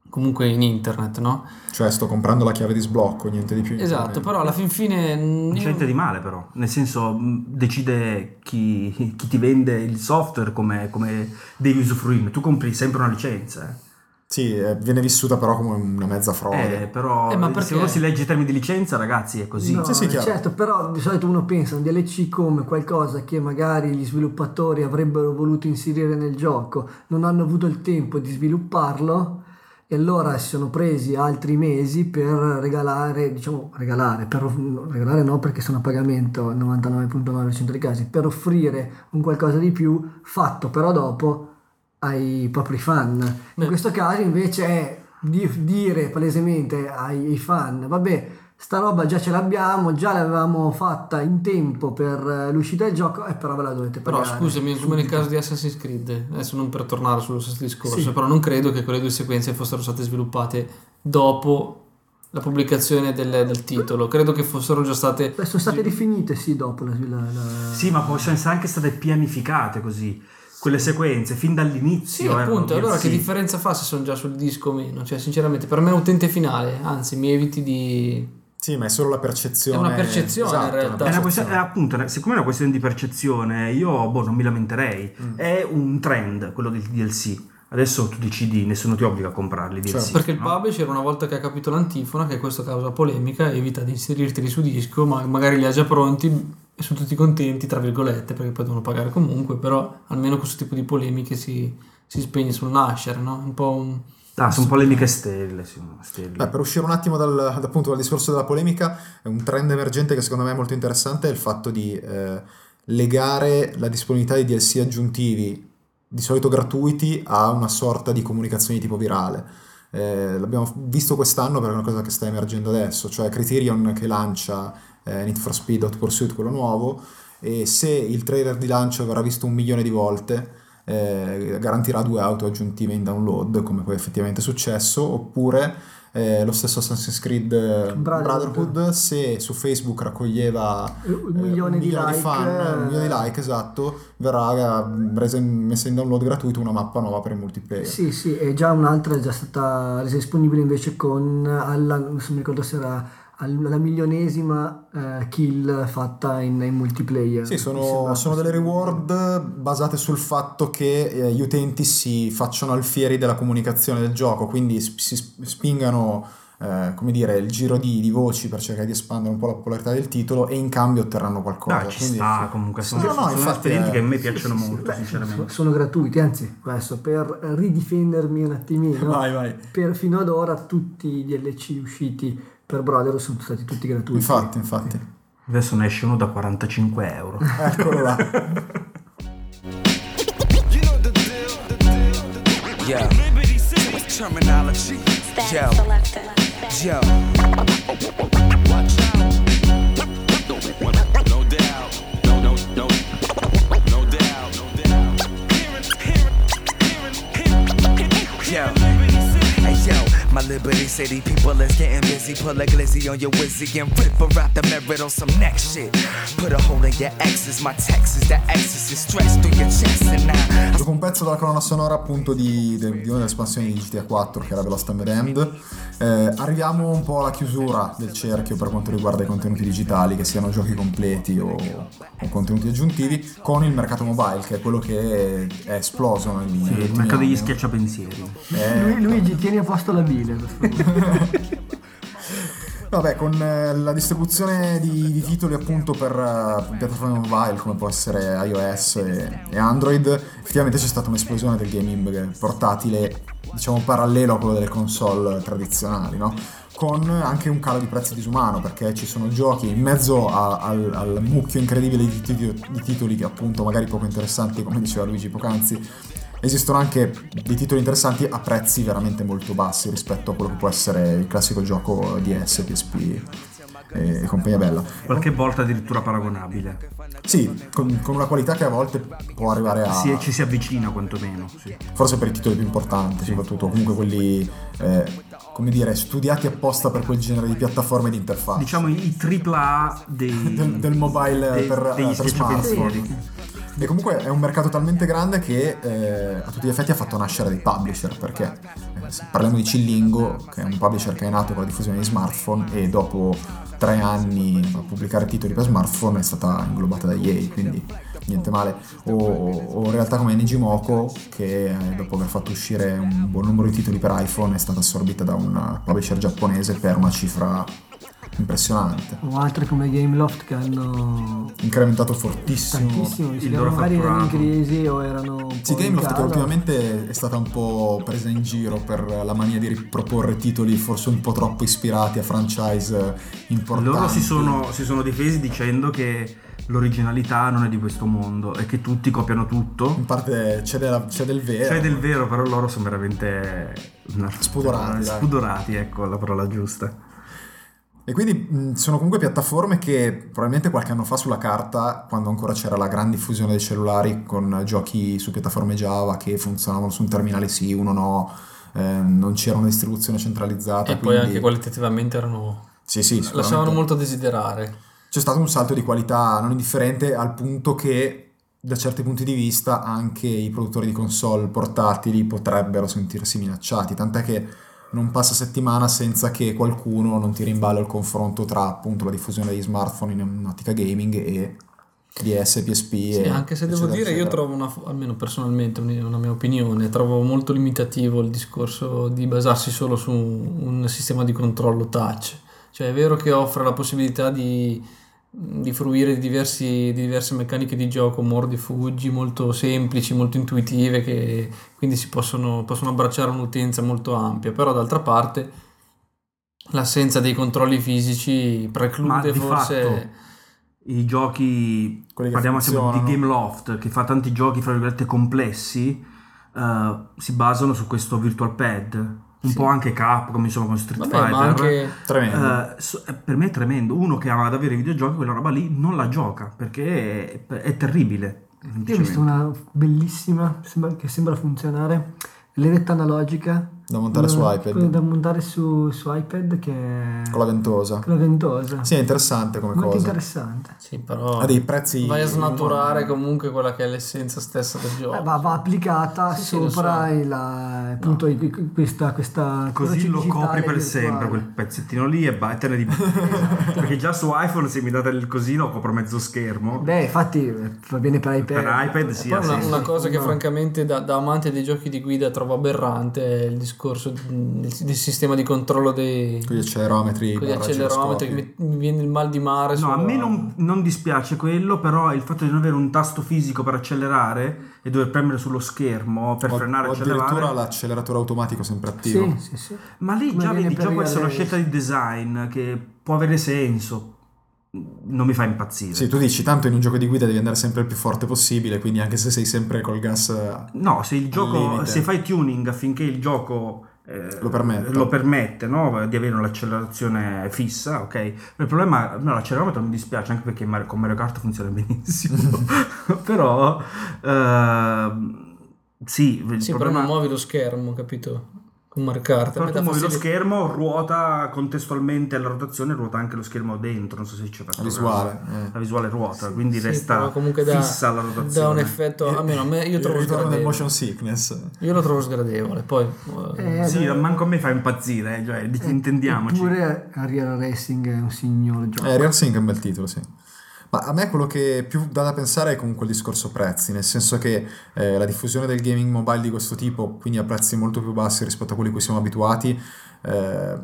comunque in internet, no? Cioè sto comprando la chiave di sblocco, niente di più. Esatto, però alla fin fine... mm, Non c'è niente di male però, nel senso mh, decide chi, chi ti vende il software come, come devi usufruirne, tu compri sempre una licenza. eh. Sì, eh, viene vissuta però come una mezza frode. Eh, però Eh, ma se uno si legge i termini di licenza ragazzi è così. No, Sì, sì, chiaro. certo, però di solito uno pensa a un DLC come qualcosa che magari gli sviluppatori avrebbero voluto inserire nel gioco, non hanno avuto il tempo di svilupparlo e allora si sono presi altri mesi per regalare, diciamo regalare, per, regalare no perché sono a pagamento al 99.9% dei casi, per offrire un qualcosa di più fatto però dopo ai propri fan. In Beh. questo caso invece è di- dire palesemente ai, ai fan, vabbè, sta roba già ce l'abbiamo, già l'avevamo fatta in tempo per eh, l'uscita del gioco, e però ve la dovete Però pagare. scusami, come nel subito. caso di Assassin's Creed, adesso non per tornare sullo stesso discorso, Sì. però non credo che quelle due sequenze fossero state sviluppate dopo la pubblicazione del, del titolo, credo che fossero già state... Beh, sono state definite sì dopo la, la- la- Sì, ma possono essere anche state pianificate così, quelle sequenze, fin dall'inizio. Sì, appunto, allora DLC. che differenza fa se sono già sul disco o meno? Cioè, sinceramente, per me è utente finale, anzi, mi eviti di... Sì, ma è solo la percezione. È una percezione, Esatto, in realtà. È una questione, appunto, siccome è una questione di percezione, io boh, non mi lamenterei. Mm. È un trend quello del DLC. Adesso tu decidi, nessuno ti obbliga a comprarli. DLC, Certo. Perché il no? publisher, una volta che ha capito l'antifona, che questo causa polemica, evita di inserirteli su disco, ma magari li ha già pronti e sono tutti contenti, tra virgolette, perché poi devono pagare comunque, però almeno questo tipo di polemiche si, si spegne sul nascere, no? Un po' un... Ah, sono polemiche sterili. per uscire un attimo dal, appunto, dal discorso della polemica, è un trend emergente che secondo me è molto interessante è il fatto di eh, legare la disponibilità di DLC aggiuntivi, di solito gratuiti, a una sorta di comunicazione di tipo virale. Eh, l'abbiamo visto quest'anno per una cosa che sta emergendo adesso, cioè Criterion che lancia eh, Need for Speed Hot Pursuit, quello nuovo, e se il trailer di lancio verrà visto un milione di volte, eh, garantirà due auto aggiuntive in download, come poi effettivamente è successo, oppure eh, lo stesso Assassin's Creed eh, Brotherhood. Brotherhood, se su Facebook raccoglieva Un eh, milione di like, fan, un milione di eh. like, esatto, verrà eh, resa in- messa in download gratuito una mappa nuova per il multiplayer. Sì, sì, e già un'altra è già stata resa disponibile invece con alla, non mi ricordo se era alla milionesima eh, kill fatta in, in multiplayer. Sì, sono, sono delle reward basate sul fatto che eh, gli utenti si facciano alfieri della comunicazione del gioco, quindi sp- si sp- spingano, eh, come dire, il giro di, di voci per cercare di espandere un po' la popolarità del titolo e in cambio otterranno qualcosa. Dai, ci Quindi- sta comunque, sono, Sì, no, no, sono esperienze è- che a me piacciono Sì, sì, molto, beh, sinceramente. Sono gratuiti, anzi, questo per ridifendermi un attimino. Vai, vai. Per fino ad ora tutti i DLC usciti per Brotherhood sono stati tutti gratuiti. Infatti, infatti. Adesso ne esce uno da 45 euro. Eccolo là. Yo. Terminology. Yo. Yo. City people is getting busy. Pull a glizzy on your wizzy and rip out the merit on some next shit. Put a hole in your exes, my Texas, that exorcist stretch through your chest and now. Dopo un pezzo della colonna sonora appunto di, de- di una delle espansioni di GTA 4 che era The and Damned, eh, arriviamo un po' alla chiusura del cerchio per quanto riguarda i contenuti digitali, che siano giochi completi o, o contenuti aggiuntivi, con il mercato mobile, che è quello che è esploso negli, Sì, il mercato degli anni. schiacciapensieri. Eh, Lu- Luigi, tieni a posto la bile. *laughs* Vabbè, con eh, la distribuzione di, di titoli appunto per eh, piattaforme mobile come può essere iOS e, e Android, effettivamente c'è stata un'esplosione del gaming portatile, diciamo parallelo a quello delle console tradizionali, no? Con anche un calo di prezzi disumano, perché ci sono giochi in mezzo a- al, al mucchio incredibile di titoli, di titoli appunto magari poco interessanti, come diceva Luigi poc'anzi, esistono anche dei titoli interessanti a prezzi veramente molto bassi rispetto a quello che può essere il classico gioco DS, PSP e, compagnia bella. Qualche volta addirittura paragonabile. Sì, con, con una qualità che a volte può arrivare a... Si- ci si avvicina quantomeno. Sì. Forse per i titoli più importanti, soprattutto comunque quelli, eh, come dire, studiati apposta per quel genere di piattaforme e di interfacce. Diciamo i, AAA dei, *laughs* del, del mobile dei- per, degli eh, per smartphone. E comunque è un mercato talmente grande che eh, a tutti gli effetti ha fatto nascere dei publisher, perché eh, parliamo di Cillingo, che è un publisher che è nato con la diffusione di smartphone e dopo tre anni a pubblicare titoli per smartphone è stata inglobata da EA, quindi niente male. O, o realtà come Nijimoco, che eh, dopo aver fatto uscire un buon numero di titoli per iPhone è stata assorbita da un publisher giapponese per una cifra impressionante. o altre come Gameloft che hanno Incrementato fortissimo. tantissimo, il si loro magari erano in fatturato. crisi o erano un Sì, Gameloft che ultimamente è stata un po' presa in giro per la mania di riproporre titoli forse un po' troppo ispirati a franchise importanti. Loro si sono, si sono difesi dicendo che l'originalità non è di questo mondo e che tutti copiano tutto. In parte c'è, della- c'è del vero. C'è del vero, però loro sono veramente una- Spudorati, dai. Spudorati, ecco la parola giusta. E quindi mh, sono comunque piattaforme che probabilmente qualche anno fa sulla carta, quando ancora c'era la gran diffusione dei cellulari con giochi su piattaforme Java che funzionavano su un terminale sì, uno no, ehm, non c'era una distribuzione centralizzata. E poi quindi- anche qualitativamente erano... Sì, sì, lasciavano molto a desiderare. c'è stato un salto di qualità non indifferente al punto che da certi punti di vista anche i produttori di console portatili potrebbero sentirsi minacciati, tant'è che non passa settimana senza che qualcuno non tiri in ballo il confronto tra appunto la diffusione degli smartphone in un'ottica gaming e DS, PSP Sì, e anche se devo eccetera, dire, io eccetera. trovo, una, almeno personalmente, un- una mia opinione, trovo molto limitativo il discorso di basarsi solo su un sistema di controllo touch. Cioè è vero che offre la possibilità di, di fruire di, diversi, di diverse meccaniche di gioco, mordi fuggi, molto semplici, molto intuitive, che quindi si possono, possono abbracciare un'utenza molto ampia, però d'altra parte l'assenza dei controlli fisici preclude forse... fatto i giochi, parliamo sempre di funzionano. Gameloft, che fa tanti giochi fra virgolette complessi, eh, si basano su questo virtual pad, un Sì. po' anche Capcom, insomma con Street Vabbè, Fighter. anche... Tremendo. Eh, eh, per me è tremendo. Uno che ama davvero i videogiochi, quella roba lì non la gioca perché è, è terribile. Io ho visto una bellissima che sembra funzionare, levetta analogica. Da montare su Una- iPad. Da montare su, su iPad che è Con la ventosa. con la ventosa. Sì, è interessante come Molto cosa. interessante. Sì, però Ha dei prezzi... vai a snaturare comunque quella che è l'essenza stessa del gioco. Eh, va, va applicata Sì, sì, sopra so. il, appunto i- questa, questa Così lo copri per virtuale. sempre quel pezzettino lì e vai te ne dimentichi. *laughs* Perché già su iPhone se mi date il così lo copro mezzo schermo. Beh, infatti va bene per iPad. Per iPad sì, una, una cosa che No. francamente da, da amante dei giochi di guida trovo aberrante è il discorso del, del sistema di controllo dei Con gli accelerometri. con gli accelerometri, mi, mi viene il mal di mare. No, a me non, non dispiace quello, però il fatto di non avere un tasto fisico per accelerare e dover premere sullo schermo per O- frenare o e accelerare. addirittura l'acceleratore automatico sempre attivo. Sì, sì, sì. Ma lì Come già vedi, già questa è una scelta di design che può avere senso. Non mi fa impazzire. Sì, tu dici, tanto in un gioco di guida devi andare sempre il più forte possibile, quindi anche se sei sempre col gas... eh, No, se il gioco, limite. se fai tuning affinché il gioco eh, Lo permetta. lo permette, no? di avere un'accelerazione fissa, ok? Il problema, no, l'accelerometro mi dispiace anche perché Mario- con Mario Kart funziona *laughs* benissimo, *laughs* però ehm, sì, Sì, però problema- non muovi lo schermo, capito? Kart. A però tu muovi lo schermo, ruota contestualmente alla rotazione, ruota anche lo schermo dentro, non so se c'è La visuale, eh. La visuale ruota, quindi Sì, resta dà, fissa la rotazione. dà un effetto, almeno a me, io trovo sgradevole. motion sickness. Io lo trovo sgradevole, poi eh, Eh, Sì, beh, manco a me fa impazzire, eh, cioè, eh, intendiamoci. Eppure Ariel Racing è un signor gioco. Eh, Sync è un bel titolo, sì. Ma a me quello che più dà da pensare è comunque il discorso prezzi, nel senso che eh, la diffusione del gaming mobile di questo tipo, quindi a prezzi molto più bassi rispetto a quelli a cui siamo abituati, eh,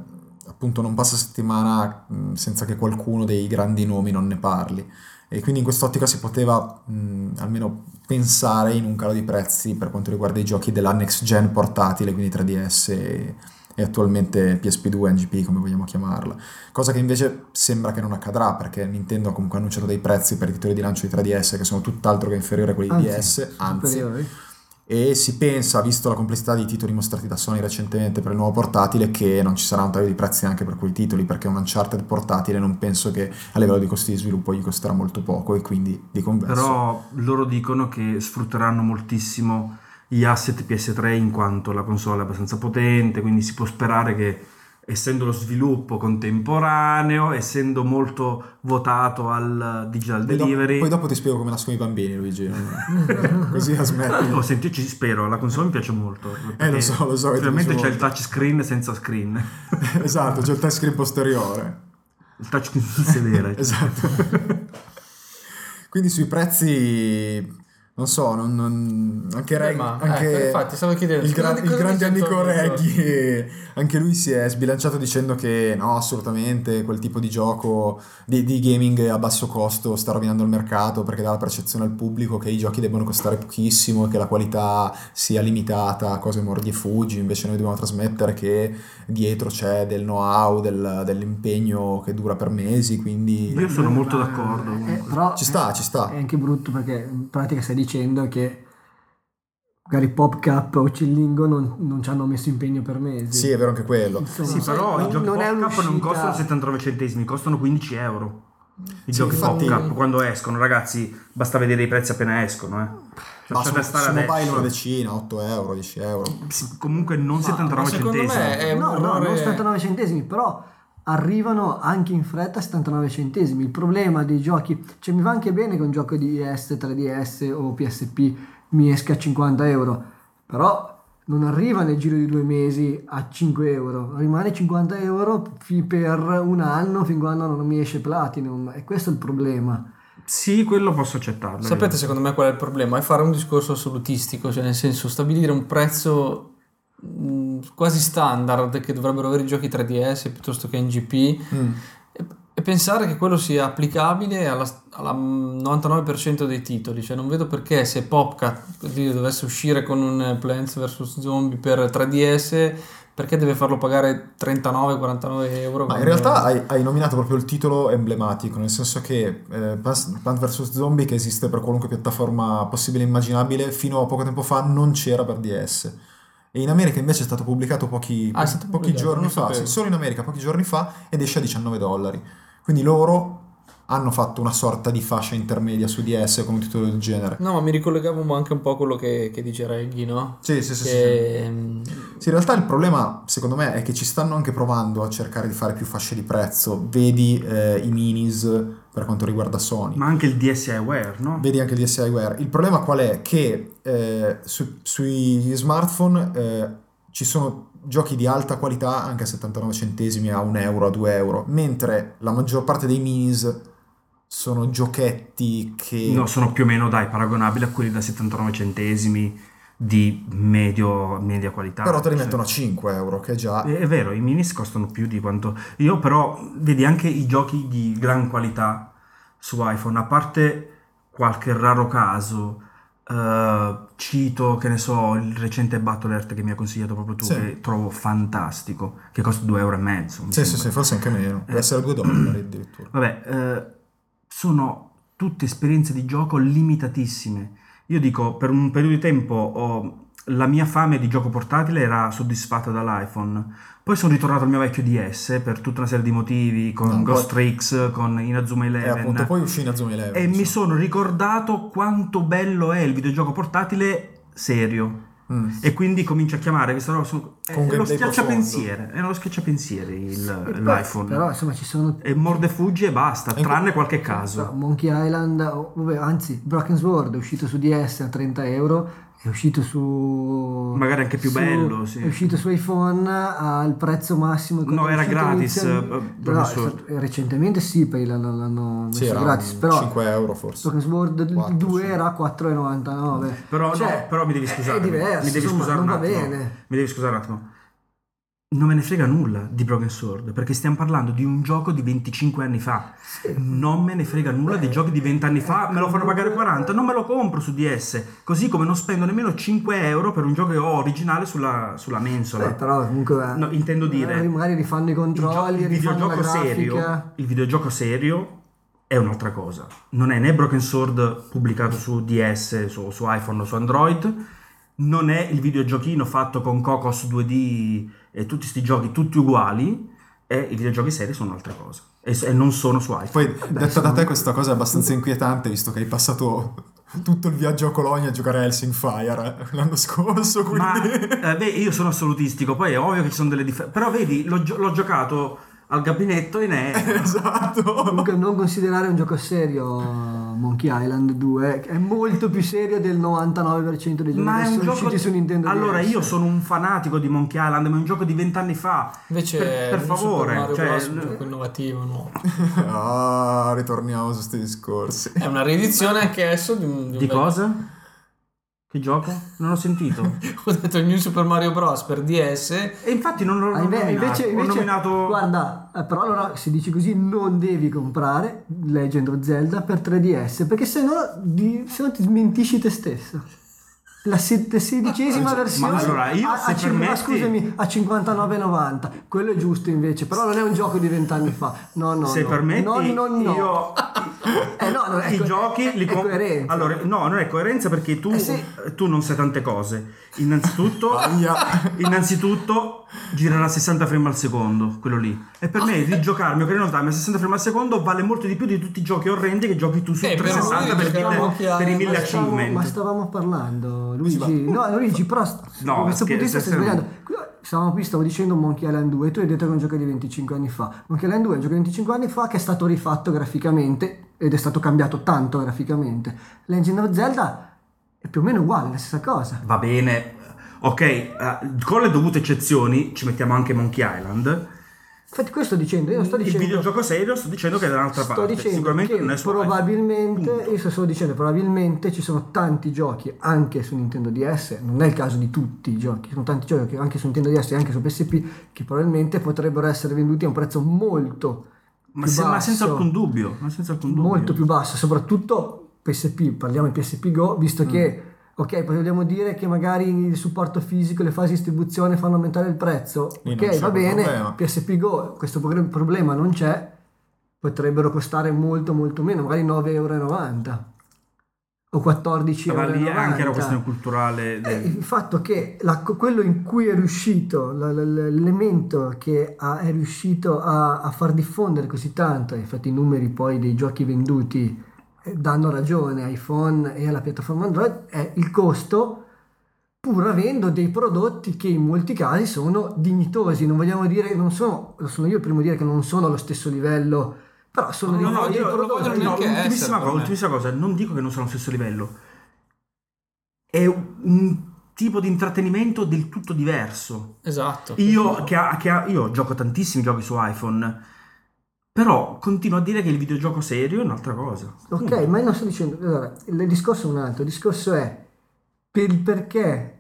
appunto non passa settimana mh, senza che qualcuno dei grandi nomi non ne parli. E quindi in quest'ottica si poteva mh, almeno pensare in un calo di prezzi per quanto riguarda i giochi della next gen portatile, quindi 3DS e, e attualmente PSP2 NGP come vogliamo chiamarla. Cosa che invece sembra che non accadrà perché Nintendo ha comunque annunciato dei prezzi per i titoli di lancio di 3DS che sono tutt'altro che inferiori a quelli di DS, anzi, superiori. e si pensa, visto la complessità di titoli mostrati da Sony recentemente per il nuovo portatile, che non ci sarà un taglio di prezzi anche per quei titoli, perché un Uncharted portatile non penso che a livello di costi di sviluppo gli costerà molto poco e quindi di converso. Però loro dicono che sfrutteranno moltissimo gli asset PS3 in quanto la console è abbastanza potente, quindi si può sperare che essendo lo sviluppo contemporaneo, essendo molto votato al digital Poi dopo, delivery, poi dopo ti spiego come nascono i bambini, Luigi. *laughs* Così la smetti. Oh, senti, io ci spero, la console mi piace molto. Eh, lo so, lo so piace c'è il molto. touchscreen senza screen. *laughs* esatto, c'è il touchscreen posteriore. Il touchscreen sedere. *laughs* Esatto. Quindi sui prezzi, non so, non, non- anche, Reg- ma- anche ecco, infatti, stavo chiedendo, il, gran- il grande Antonio? Reggie, *laughs* anche lui si è sbilanciato dicendo che no, assolutamente quel tipo di gioco di, di gaming a basso costo sta rovinando il mercato perché dà la percezione al pubblico che i giochi devono costare pochissimo e che la qualità sia limitata cose mordi e fuggi, invece noi dobbiamo trasmettere che dietro c'è del know-how, del- dell'impegno che dura per mesi, quindi... Io sono molto Ma- d'accordo. eh, però Ci sta, ci sta. È anche brutto perché in pratica stai dicendo che magari PopCap o Cillingo non, non ci hanno messo impegno per mesi. Sì, è vero anche quello. Insomma, Sì, però non- i giochi non è PopCap non costano 79 centesimi, costano 15 euro. I Sì, giochi infatti- PopCap quando escono, ragazzi, basta vedere i prezzi appena escono. Eh. Ma su, su mobile una decina, 8 euro, 10 euro. Sì, Comunque non Ma 79 secondo centesimi. me è un No, no, errore- non 79 centesimi, però arrivano anche in fretta a 79 centesimi. Il problema dei giochi, cioè mi va anche bene che un gioco di DS, 3DS o PSP mi esca a 50 euro, però non arriva nel giro di due mesi a 5 euro, rimane 50 euro per un anno fin quando non mi esce Platinum e questo è il problema. Sì, quello posso accettarlo. Sapete secondo me qual è il problema? È fare un discorso assolutistico, cioè nel senso stabilire un prezzo mh, quasi standard che dovrebbero avere i giochi 3DS piuttosto che NGP Mm. e, e pensare che quello sia applicabile alla, alla 99% dei titoli, cioè non vedo perché se Popcat dovesse uscire con un Plants vs Zombie per 3DS perché deve farlo pagare 39-49 euro? Ma in realtà hai, hai nominato proprio il titolo emblematico, nel senso che eh, Plant vs. Zombie, che esiste per qualunque piattaforma possibile e immaginabile, fino a poco tempo fa non c'era per DS. E in America invece è stato pubblicato pochi, Ah, stato pochi pubblicato, giorni fa, sì, solo in America, pochi giorni fa, ed esce a 19 dollari. Quindi loro hanno fatto una sorta di fascia intermedia su DS con un titolo del genere. No, ma mi ricollegavo anche un po' a quello che, che dice Reggie, no? Sì, sì, sì. sì, sì. Che, mm, Sì, in realtà il problema, secondo me, è che ci stanno anche provando a cercare di fare più fasce di prezzo. Vedi eh, i minis per quanto riguarda Sony. Ma anche il DSiWare, no? Vedi anche il DSiWare. Il problema qual è? Che eh, su- sui smartphone eh, ci sono giochi di alta qualità anche a 79 centesimi, a 1 euro, a 2 euro, mentre la maggior parte dei minis sono giochetti che... No, sono più o meno, dai, paragonabili a quelli da 79 centesimi di medio, media qualità. Però te li mettono a 5 euro, che già... È è vero, i minis costano più di quanto... Io però, vedi, anche i giochi di gran qualità su iPhone, a parte qualche raro caso, eh, cito, che ne so, il recente Battle Earth che mi ha consigliato proprio tu, Sì. che trovo fantastico, che costa 2,5 euro. mi Sì, sì, sembra. sì, forse anche meno. Deve Eh. essere 2 dollari addirittura. *clears throat* Vabbè, eh, sono tutte esperienze di gioco limitatissime. Io dico, per un periodo di tempo ho- la mia fame di gioco portatile era soddisfatta dall'iPhone. Poi sono ritornato al mio vecchio DS per tutta una serie di motivi, con No, Ghost poi- Tricks, con Inazuma E Eleven. appunto poi uscì in Azuma Eleven. e mi insomma. sono ricordato quanto bello è il videogioco portatile serio. Mm. E quindi comincio a chiamare questa roba. sono- È, Con è lo gameplay schiacciapensiere. È lo schiacciapensieri il- E l'iPhone. Però insomma ci sono E morde fuggi e basta, Ecco. tranne qualche Però caso. Monkey Island, anzi Broken Sword è uscito su DS a 30 euro, è uscito su... Magari anche più su- bello, sì. È uscito su iPhone al prezzo massimo. No, era gratis, inizial- eh, stato- recentemente sì, poi l'hanno, l'hanno messo Sì, era gratis, però 5 euro forse. Broken Sword Quattro, 2 sì. era 4,99. Però, no, Cioè, però mi devi scusare. È diverso, mi devi insomma, scusare non un va attimo. bene. Mi devi scusare un attimo. Non me ne frega nulla di Broken Sword, perché stiamo parlando di un gioco di 25 anni fa. Non me ne frega nulla dei giochi di 20 anni fa, me lo fanno pagare 40, non me lo compro su DS. Così come non spendo nemmeno 5 euro per un gioco che ho originale sulla, sulla mensola. Eh, però comunque No, intendo dire- magari- magari rifanno i il, gio- controlli, il rifanno la videogioco serio, il videogioco serio è un'altra cosa. Non è né Broken Sword pubblicato su DS, su, su iPhone o su Android, non è il videogiochino fatto con Cocos 2D e tutti questi giochi tutti uguali, e i videogiochi seri sono un'altra cosa. E, e non sono su iPhone. Poi, detta da te, questa cosa è abbastanza inquietante, visto che hai passato tutto il viaggio a Colonia a giocare a Hellsingfire eh, l'anno scorso, quindi... Ma *laughs* eh, beh, io sono assolutistico, poi è ovvio che ci sono delle differenze. Però vedi, l'ho, gio- l'ho giocato al gabinetto in è *laughs* esatto. Comunque non considerare un gioco serio Monkey Island 2 che è molto più serio del 99% dei giochi Ma che è un sono gioco. usciti su Nintendo allora, DS. io sono un fanatico di Monkey Island, ma è un gioco di vent'anni fa. Invece per, per favore, Super Mario cioè, Bros. è un gioco innovativo, nuovo. *laughs* Ah, ritorniamo su questi discorsi. È una riedizione anch'esso di un... di un- cosa? Che gioco? Non ho sentito. *laughs* Ho detto New Super Mario Bros. per DS. E infatti non l'ho Ah, nominato. invece, invece nominato. guarda, eh, però allora se dici così non devi comprare Legend of Zelda per 3DS perché se no, di- se no ti smentisci te stesso. La se- sedicesima Ma versione allora, io, a, se a permetti- ah, scusami, a 59,90 quello è giusto invece però non è un gioco di vent'anni fa no no se no. permetti, no no no io *laughs* Eh, no, no, è i co- giochi li è com- coerenza. Allora, no, non è coerenza perché tu, Eh sì. tu non sai tante cose. Innanzitutto, innanzitutto girerà a 60 frame al secondo, quello lì. E per me di giocarmi Ocarina of Time a 60 frame al secondo vale molto di più di tutti i giochi orrendi che giochi tu su Eh, però 360 noi per, giochiamo mille- per i a- mille ma stavamo, achievement. ma stavamo parlando Luigi. No Luigi però No, da questo punto di vista stai sbagliando. Qui- stavamo qui stavo dicendo Monkey Island 2 tu hai detto che è un gioco di 25 anni fa. Monkey Island 2 è un gioco di 25 anni fa che è stato rifatto graficamente ed è stato cambiato tanto graficamente. Legend of Zelda è più o meno uguale la stessa cosa Va bene, ok, eh, con le dovute eccezioni ci mettiamo anche Monkey Island. infatti questo sto dicendo io non sto Il dicendo videogioco serio sto dicendo che è da un'altra Sto parte. dicendo Sicuramente non è iPhone. probabilmente, Punto. io sto solo dicendo probabilmente ci sono tanti giochi anche su Nintendo DS, non è il caso di tutti i giochi, sono tanti giochi anche su Nintendo DS e anche su PSP che probabilmente potrebbero essere venduti a un prezzo molto Ma, se- ma basso, senza alcun dubbio, ma senza alcun dubbio. molto più basso, soprattutto PSP, parliamo di PSP Go, visto Mm. che ok, vogliamo dire che magari il supporto fisico, le fasi di distribuzione fanno aumentare il prezzo, Lì non ok, va bene, problema. PSP Go, questo pro- problema non c'è, potrebbero costare molto molto meno, magari 9,90 euro. o 14 Ma euro. lì è anche una 90. questione culturale. Eh, del- il fatto che la- quello in cui è riuscito, l'elemento che ha- è riuscito a, a far diffondere così tanto, infatti i numeri poi dei giochi venduti danno ragione a iPhone e alla piattaforma Android, è il costo pur avendo dei prodotti che in molti casi sono dignitosi, non vogliamo dire, non sono, sono io il primo a dire che non sono allo stesso livello, però sono No, dei, no, dei io- prodotti... no, neanche ultimissima, essere, cosa, per me. ultimissima cosa, non dico che non sono allo stesso livello. È un tipo di intrattenimento del tutto diverso. Esatto. Io, che ha- che ha- io gioco tantissimi giochi su iPhone, però continuo a dire che il videogioco serio è un'altra cosa. Ok, ma io non sto dicendo, allora, il discorso è un altro, il discorso è per il perché,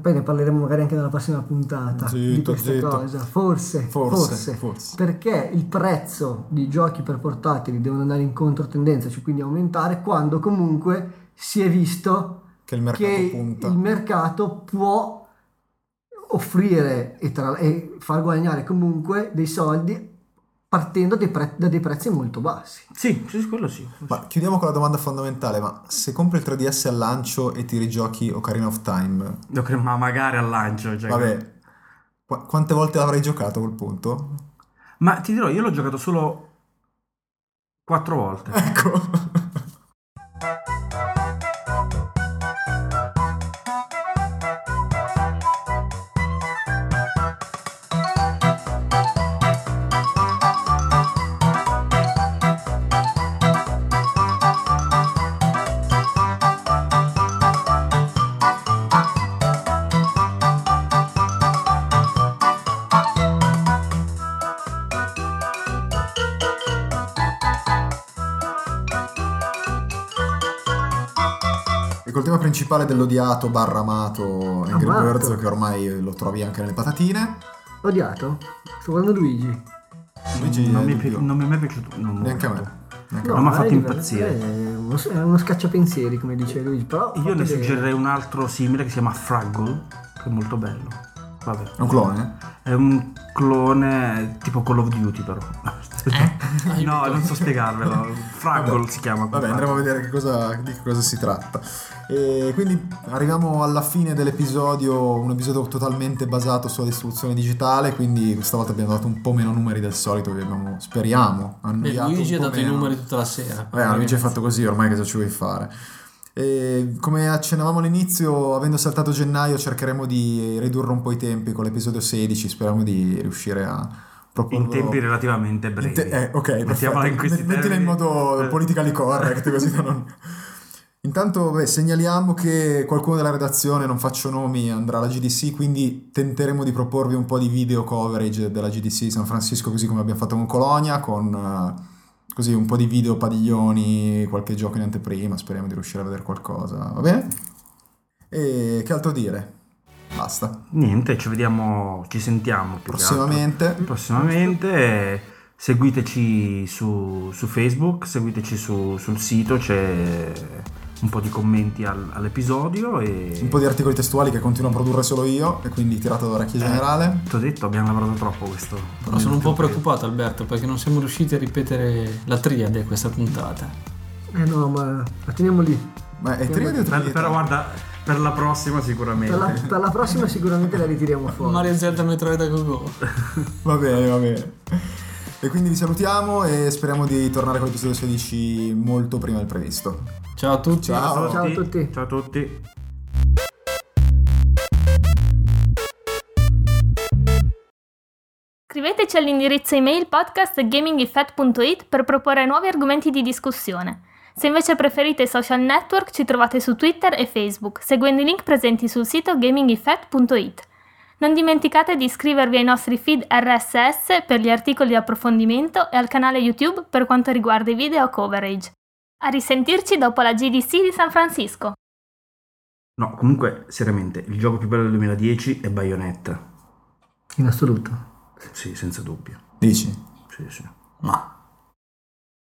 poi ne parleremo magari anche nella prossima puntata di Zitto, questa zitto. cosa, forse, Forse, forse, forse. perché il prezzo di giochi per portatili devono andare in controtendenza, cioè quindi aumentare, quando comunque si è visto Che il mercato che punta. il mercato può offrire e, tra- e far guadagnare comunque dei soldi partendo dai pre- da dei prezzi molto bassi. Sì, sì, quello sì. Ma chiudiamo con la domanda fondamentale, ma se compri il 3DS al lancio e ti rigiochi Ocarina of Time, ma magari al lancio. cioè- vabbè, qu- quante volte l'avrai giocato a quel punto? Ma ti dirò, io l'ho giocato solo quattro volte. Ecco. *laughs* principale dell'odiato barra amato Angry Amato. Birds, che ormai lo trovi anche nelle patatine. Odiato? Sto guardando Luigi. Luigi non, mi è pi- non mi è mai piaciuto. non- Neanche a me. Neanche a Non mi ha fatto impazzire. È uno, è uno scacciapensieri, come dice Luigi. Però Io ne suggerirei un altro simile che si chiama Fraggle, che è molto bello. Vabbè. È un clone? È un clone tipo Call of Duty però. *laughs* no, non so spiegarvelo. Fraggle Vabbè. si chiama. Vabbè, andremo a vedere che cosa, di che cosa si tratta. E quindi arriviamo alla fine dell'episodio, un episodio totalmente basato sulla distribuzione digitale, quindi questa volta abbiamo dato un po' meno numeri del solito, vi abbiamo, speriamo, Beh, Luigi ha dato i meno. numeri tutta la sera. Vabbè, Luigi è fatto così, ormai cosa ci vuoi fare? E come accennavamo all'inizio, avendo saltato gennaio, cercheremo di ridurre un po' i tempi con l'episodio 16. Speriamo di riuscire a proporlo In tempi relativamente brevi. in te- eh, ok, Mettiamola in questi Met- Mettila in termini. modo Eh. politically correct, così da non... *laughs* Intanto beh, segnaliamo che qualcuno della redazione, non faccio nomi, andrà alla GDC, quindi tenteremo di proporvi un po' di video coverage della GDC San Francisco, così come abbiamo fatto con Colonia, con eh, così un po' di video padiglioni, qualche gioco in anteprima, speriamo di riuscire a vedere qualcosa, va bene? E che altro dire? Basta. Niente, ci vediamo, ci sentiamo. Prossimamente. Prossimamente. Seguiteci su, su Facebook, seguiteci su- sul sito, c'è un po' di commenti al- all'episodio e... Un po' di articoli testuali che continuo a produrre solo io, e quindi tirato d'orecchio generale. Ti ho detto, abbiamo lavorato troppo questo. Però sono un po' preoccupato Alberto perché non siamo riusciti a ripetere la triade questa puntata. Eh no, ma la teniamo lì. Ma è triade o Per- triade? però guarda, per la prossima sicuramente. Per la, per la prossima sicuramente la ritiriamo fuori. Mario Zelda Metroid a Gogo. *laughs* Va bene, va bene. E quindi vi salutiamo e speriamo di tornare con l'episodio 16 molto prima del previsto. Ciao a tutti. Ciao. Ciao a tutti. Ciao a tutti. Scriveteci all'indirizzo email podcast.gamingeffect.it per proporre nuovi argomenti di discussione. Se invece preferite i social network ci trovate su Twitter e Facebook, seguendo i link presenti sul sito gamingeffect.it. Non dimenticate di iscrivervi ai nostri feed RSS per gli articoli di approfondimento e al canale YouTube per quanto riguarda i video coverage. A risentirci dopo la GDC di San Francisco. No, comunque, seriamente, il gioco più bello del 2010 è Bayonetta. In assoluto. Sì, senza dubbio. Dici? Sì, sì. Ma